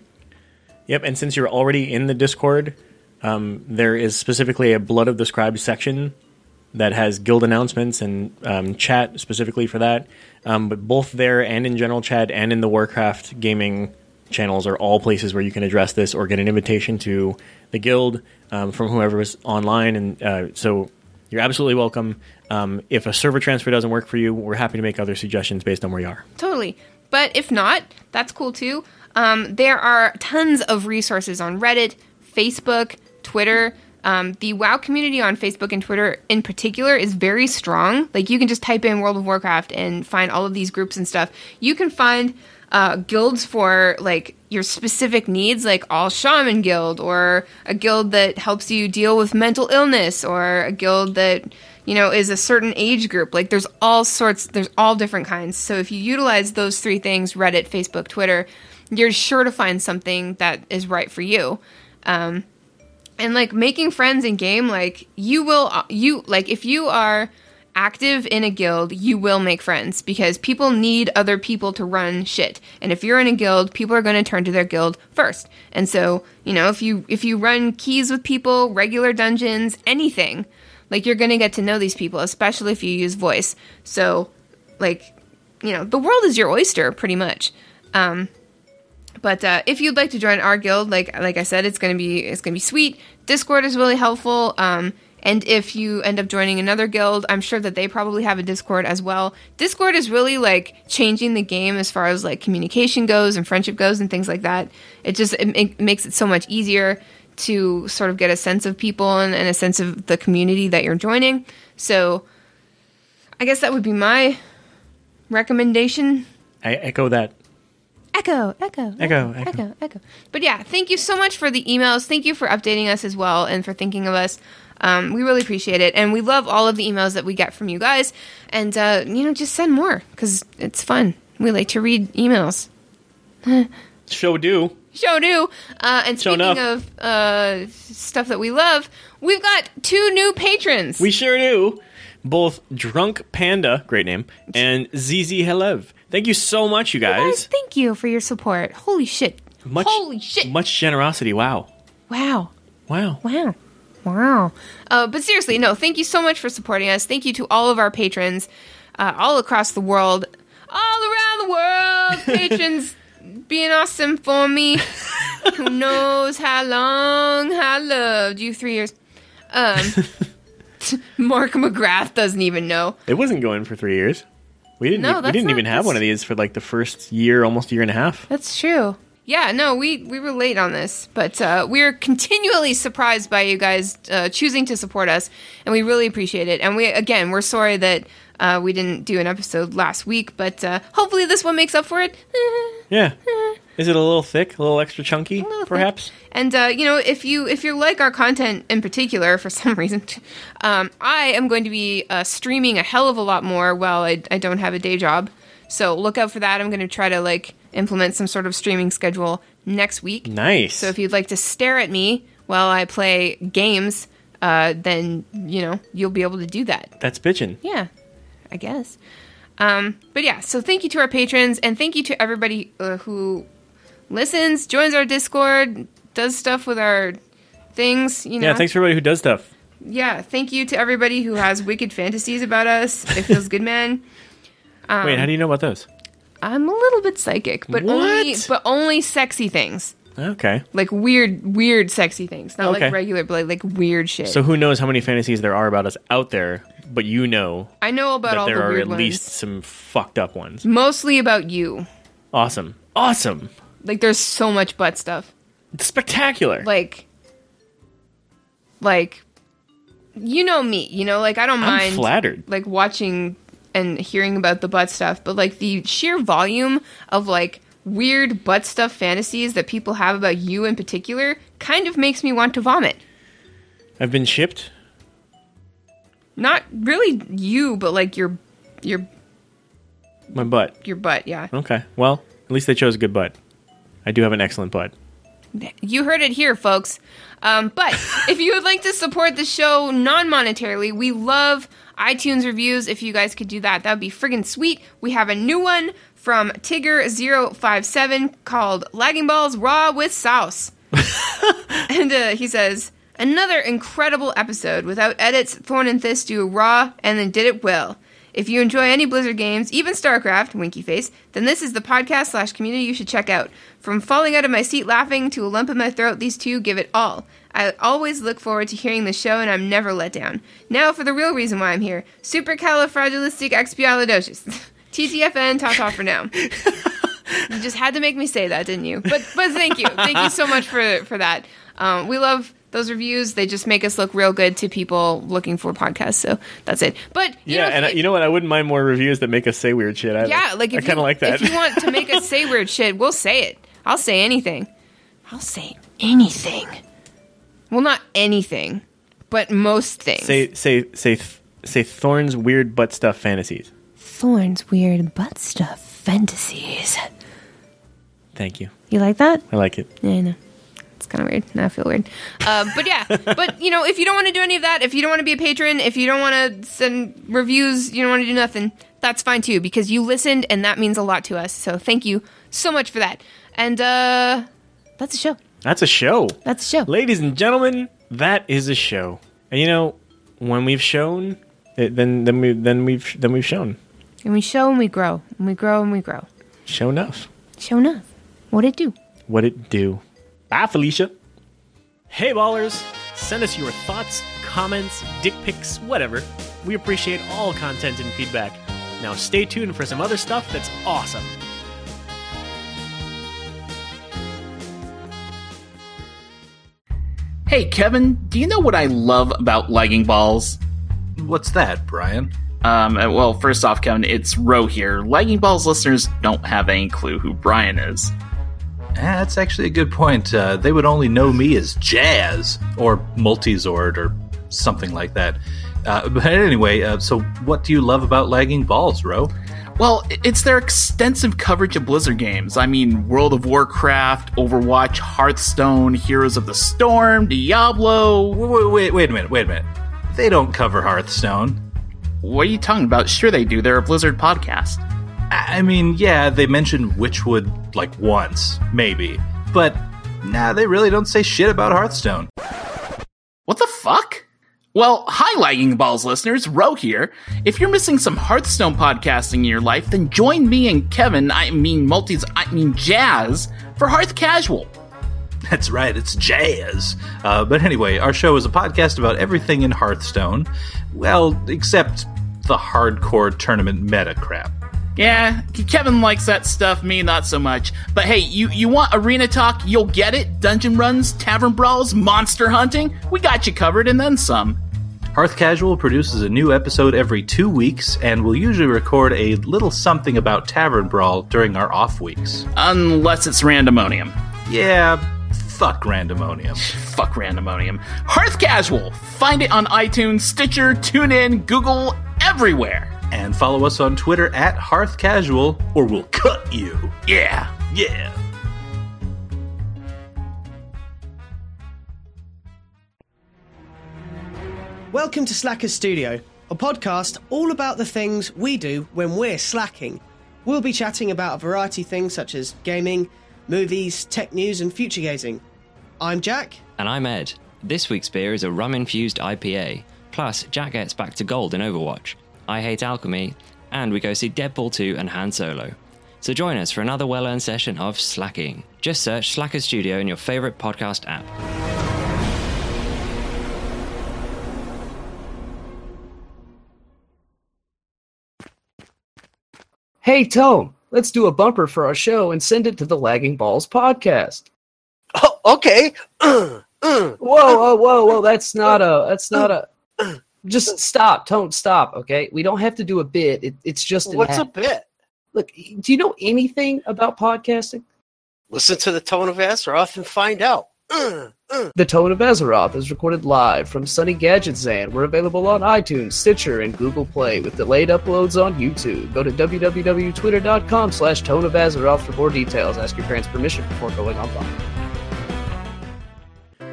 Yep. And since you're already in the Discord, um, there is specifically a Blood of the Scribe section that has guild announcements and um, chat specifically for that. Um, but both there and in general chat and in the Warcraft gaming channels are all places where you can address this or get an invitation to the guild um, from whoever is online. And uh, so you're absolutely welcome. Um, if a server transfer doesn't work for you, we're happy to make other suggestions based on where you are.
Totally. But if not, that's cool too. Um, there are tons of resources on Reddit, Facebook, Twitter. Um, the WoW community on Facebook and Twitter in particular is very strong. Like you can just type in World of Warcraft and find all of these groups and stuff. You can find uh, guilds for like your specific needs, like all shaman guild, or a guild that helps you deal with mental illness, or a guild that you know is a certain age group. Like there's all sorts, there's all different kinds. So if you utilize those three things, Reddit, Facebook, Twitter, you're sure to find something that is right for you. Um, and like making friends in game like you will you like if you are active in a guild you will make friends because people need other people to run shit. And if you're in a guild people are going to turn to their guild first. And so you know if you if you run keys with people regular dungeons anything like you're going to get to know these people especially if you use voice. So like you know the world is your oyster pretty much. Um But uh, if you'd like to join our guild, like like I said, it's gonna be it's gonna be sweet. Discord is really helpful. Um, and if you end up joining another guild, I'm sure that they probably have a Discord as well. Discord is really like changing the game as far as like communication goes and friendship goes and things like that. It just it, it makes it so much easier to sort of get a sense of people and, and a sense of the community that you're joining. So I guess that would be my recommendation
I echo that.
Echo, echo,
Echo, echo.
echo, echo. But yeah, thank you so much for the emails. Thank you for updating us as well and for thinking of us. Um, we really appreciate it, and we love all of the emails that we get from you guys. And uh, you know, just send more because it's fun. We like to read emails.
Show do.
Show do. Uh, and
Show
speaking
enough.
of uh, stuff that we love, we've got two new patrons.
We sure do. Both Drunk Panda, great name, and ZZ Helev. Thank you so much, you
guys,
guys.
thank you for your support. Holy shit!
Much,
Holy shit!
Much generosity. Wow.
wow.
Wow.
Wow. Wow. Uh, but seriously, no, thank you so much for supporting us. Thank you to all of our patrons uh, all across the world, all around the world, patrons being awesome for me. Who knows how long I loved you? Three years. Um, Mark McGrath doesn't even know.
It wasn't going for three years. We didn't.
No,
we didn't even have one of these for like the first year, almost a year and a half.
That's true. Yeah, no, we we were late on this, but uh, we're continually surprised by you guys uh, choosing to support us, and we really appreciate it. And we again, we're sorry that uh, we didn't do an episode last week, but uh, hopefully this one makes up for it.
Yeah. Is it a little thick, a little extra chunky,
little thick.
perhaps?
And uh, you know, if you if you like our content in particular, for some reason, um, I am going to be uh, streaming a hell of a lot more while I, I don't have a day job. So look out for that. I'm going to try to like implement some sort of streaming schedule next week.
Nice.
So if you'd like to stare at me while I play games, uh, then you know you'll be able to do that.
That's bitchin'.
Yeah, I guess. Um, but yeah, so thank you to our patrons and thank you to everybody uh, who listens, joins our Discord, does stuff with our things. You know,
Yeah, thanks for everybody who does stuff.
Yeah, thank you to everybody who has wicked fantasies about us. It feels good, man. Um,
Wait, how do you know about those?
I'm a little bit psychic, but only but only sexy things.
Okay.
Like weird, weird, sexy things, not
Okay.
like regular, but like, like weird shit.
So who knows how many fantasies there are about us out there, but you know
I know about
that
all
there
the
are
weird
at
ones.
least some fucked up ones.
Mostly about you.
Awesome. Awesome.
Like there's so much butt stuff.
It's spectacular.
Like, like, you know me. You know, like I don't
I'm
mind
flattered.
like watching and hearing about the butt stuff, but like the sheer volume of like weird butt stuff fantasies that people have about you in particular kind of makes me want to vomit.
I've been shipped.
Not really you, but like your your
My butt.
your butt, yeah.
Okay. Well, at least they chose a good butt. I do have an excellent butt.
You heard it here, folks. Um, but if you would like to support the show non monetarily, we love iTunes reviews. If you guys could do that, that would be friggin' sweet. We have a new one from Tigger057 called Lagging Balls Raw with Sauce. and uh, he says, Another incredible episode. Without edits, Thorn and Thist do raw and then did it well. If you enjoy any Blizzard games, even StarCraft, winky face, then this is the podcast slash community you should check out. From falling out of my seat laughing to a lump in my throat, these two give it all. I always look forward to hearing the show and I'm never let down. Now for the real reason why I'm here. Supercalifragilisticexpialidocious. TTFN, ta-ta for now. You just had to make me say that, didn't you? But but thank you, thank you so much for for that. Um, we love those reviews. They just make us look real good to people looking for podcasts. So that's it. But you
yeah,
know,
and I,
you-
know what? I wouldn't mind more reviews that make us say weird shit. Either.
yeah, like
I kind of like that.
If you want to make us say weird shit, we'll say it. I'll say anything. I'll say anything. Well, not anything, but most things.
say say say say Thorn's weird butt stuff fantasies.
Thorn's weird butt stuff fantasies.
Thank you.
You like that?
I like it.
Yeah, I know. Kind of weird. Now I feel weird. Uh, but yeah, but you know, if you don't want to do any of that, if you don't want to be a patron, if you don't want to send reviews, you don't want to do nothing, that's fine too, because you listened and that means a lot to us. So thank you so much for that. And uh, that's a show.
That's a show.
That's a show.
Ladies and gentlemen, that is a show. And you know, when we've shown, it, then then we then we've then we've shown.
And we show and we grow, and we grow and we grow.
Show enough.
Show enough. What it do?
what it do. Bye, Felicia. Hey, ballers! Send us your thoughts, comments, dick pics, whatever. We appreciate all content and feedback. Now, stay tuned for some other stuff that's awesome.
Hey, Kevin, do you know what I love about lagging balls?
What's that, Brian?
Um, uh, well, first off, Kevin, it's Ro here. Lagging Balls listeners don't have any clue who Brian is.
That's actually a good point. Uh, they would only know me as Jazz or Multizord or something like that. Uh, but anyway, uh, so what do you love about lagging balls, Ro?
Well, it's their extensive coverage of Blizzard games. I mean, World of Warcraft, Overwatch, Hearthstone, Heroes of the Storm, Diablo.
Wait, wait, wait a minute, wait a minute. They don't cover Hearthstone.
What are you talking about? Sure, they do. They're a Blizzard podcast.
I mean, yeah, they mentioned Witchwood like once, maybe. But nah, they really don't say shit about Hearthstone.
What the fuck? Well, hi, Lagging Balls listeners, Ro here. If you're missing some Hearthstone podcasting in your life, then join me and Kevin, I mean Multis, I mean Jazz, for Hearth Casual.
That's right, it's jazz. Uh, but anyway, our show is a podcast about everything in Hearthstone. Well, except the hardcore tournament meta crap.
Yeah, Kevin likes that stuff, me not so much. But hey, you, you want arena talk, you'll get it. Dungeon runs, tavern brawls, monster hunting, we got you covered and then some.
Hearth Casual produces a new episode every two weeks, and we'll usually record a little something about Tavern Brawl during our off weeks.
Unless it's randomonium.
Yeah, fuck randomonium.
Fuck randomonium. Hearth Casual! Find it on iTunes, Stitcher, TuneIn, Google, everywhere.
And follow us on Twitter at Hearth Casual, or we'll cut you.
Yeah.
Yeah.
Welcome to Slacker Studio, a podcast all about the things we do when we're slacking. We'll be chatting about a variety of things such as gaming, movies, tech news, and future gazing. I'm Jack.
And I'm Ed. This week's beer is a rum infused IPA. Plus, Jack gets back to gold in Overwatch. I hate alchemy, and we go see Deadpool 2 and Han Solo. So join us for another well earned session of slacking. Just search Slacker Studio in your favorite podcast app.
Hey, Tone, let's do a bumper for our show and send it to the Lagging Balls podcast.
Oh, okay. Uh, uh,
Whoa, whoa, whoa, whoa! That's not a. That's not a. Just stop, Don't Stop. Okay, we don't have to do a bit. It, it's just an
what's a bit?
Look, do you know anything about podcasting?
Listen to the tone of Azeroth and find out. Uh, uh.
The Tone of Azeroth is recorded live from Sunny Gadgetzan. We're available on iTunes, Stitcher, and Google Play with delayed uploads on YouTube. Go to www.twitter.com slash Tone of Azeroth for more details. Ask your parents' permission before going online.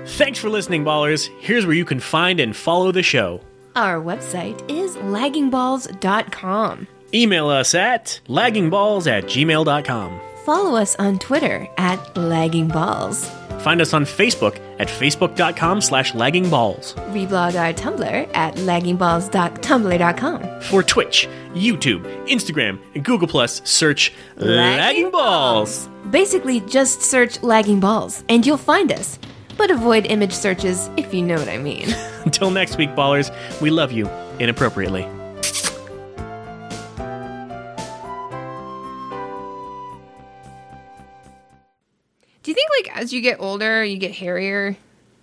Thanks for listening, ballers. Here's where you can find and follow the show.
Our website is laggingballs.com.
Email us at laggingballs at gmail.com.
Follow us on Twitter at laggingballs.
Find us on Facebook at facebook.com slash laggingballs.
Reblog our Tumblr at laggingballs.tumblr.com.
For Twitch, YouTube, Instagram, and Google Plus, search Lagging Balls.
Basically, just search lagging balls and you'll find us. But avoid image searches if you know what I mean.
Until next week, ballers, we love you inappropriately.
Do you think like as you get older, you get hairier?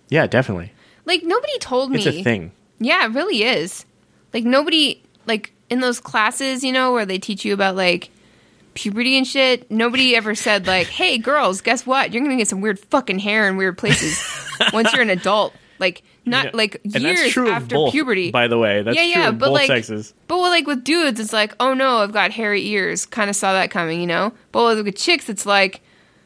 Yeah, definitely.
Like nobody told me.
It's a thing.
Yeah, it really is. Like nobody like in those classes, you know, where they teach you about like puberty and shit, nobody ever said like, "Hey girls, guess what? You're going to get some weird fucking hair in weird places once you're an adult." Like not
Yeah.
like years after
both,
puberty.
by the way. That's
yeah,
true
yeah, but
both
like,
sexes.
But with, like with dudes, it's like, "Oh no, I've got hairy ears." Kind of saw that coming, you know. But with chicks, it's like,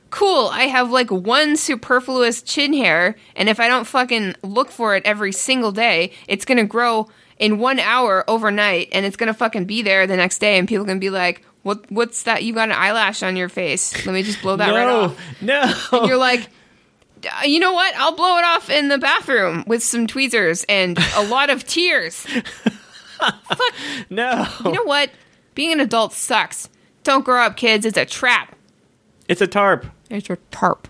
cool, I have like one superfluous chin hair, and if I don't fucking look for it every single day, it's gonna grow in one hour overnight, and it's gonna fucking be there the next day, and people can be like, "What? What's that? You got an eyelash on your face? Let me just blow that right
no,
off."
no.
And you're like. "Uh, You know what? I'll blow it off in the bathroom with some tweezers and a lot of tears. Fuck.
no.
You know what? Being an adult sucks. Don't grow up, kids. It's a trap.
It's a tarp.
It's a tarp.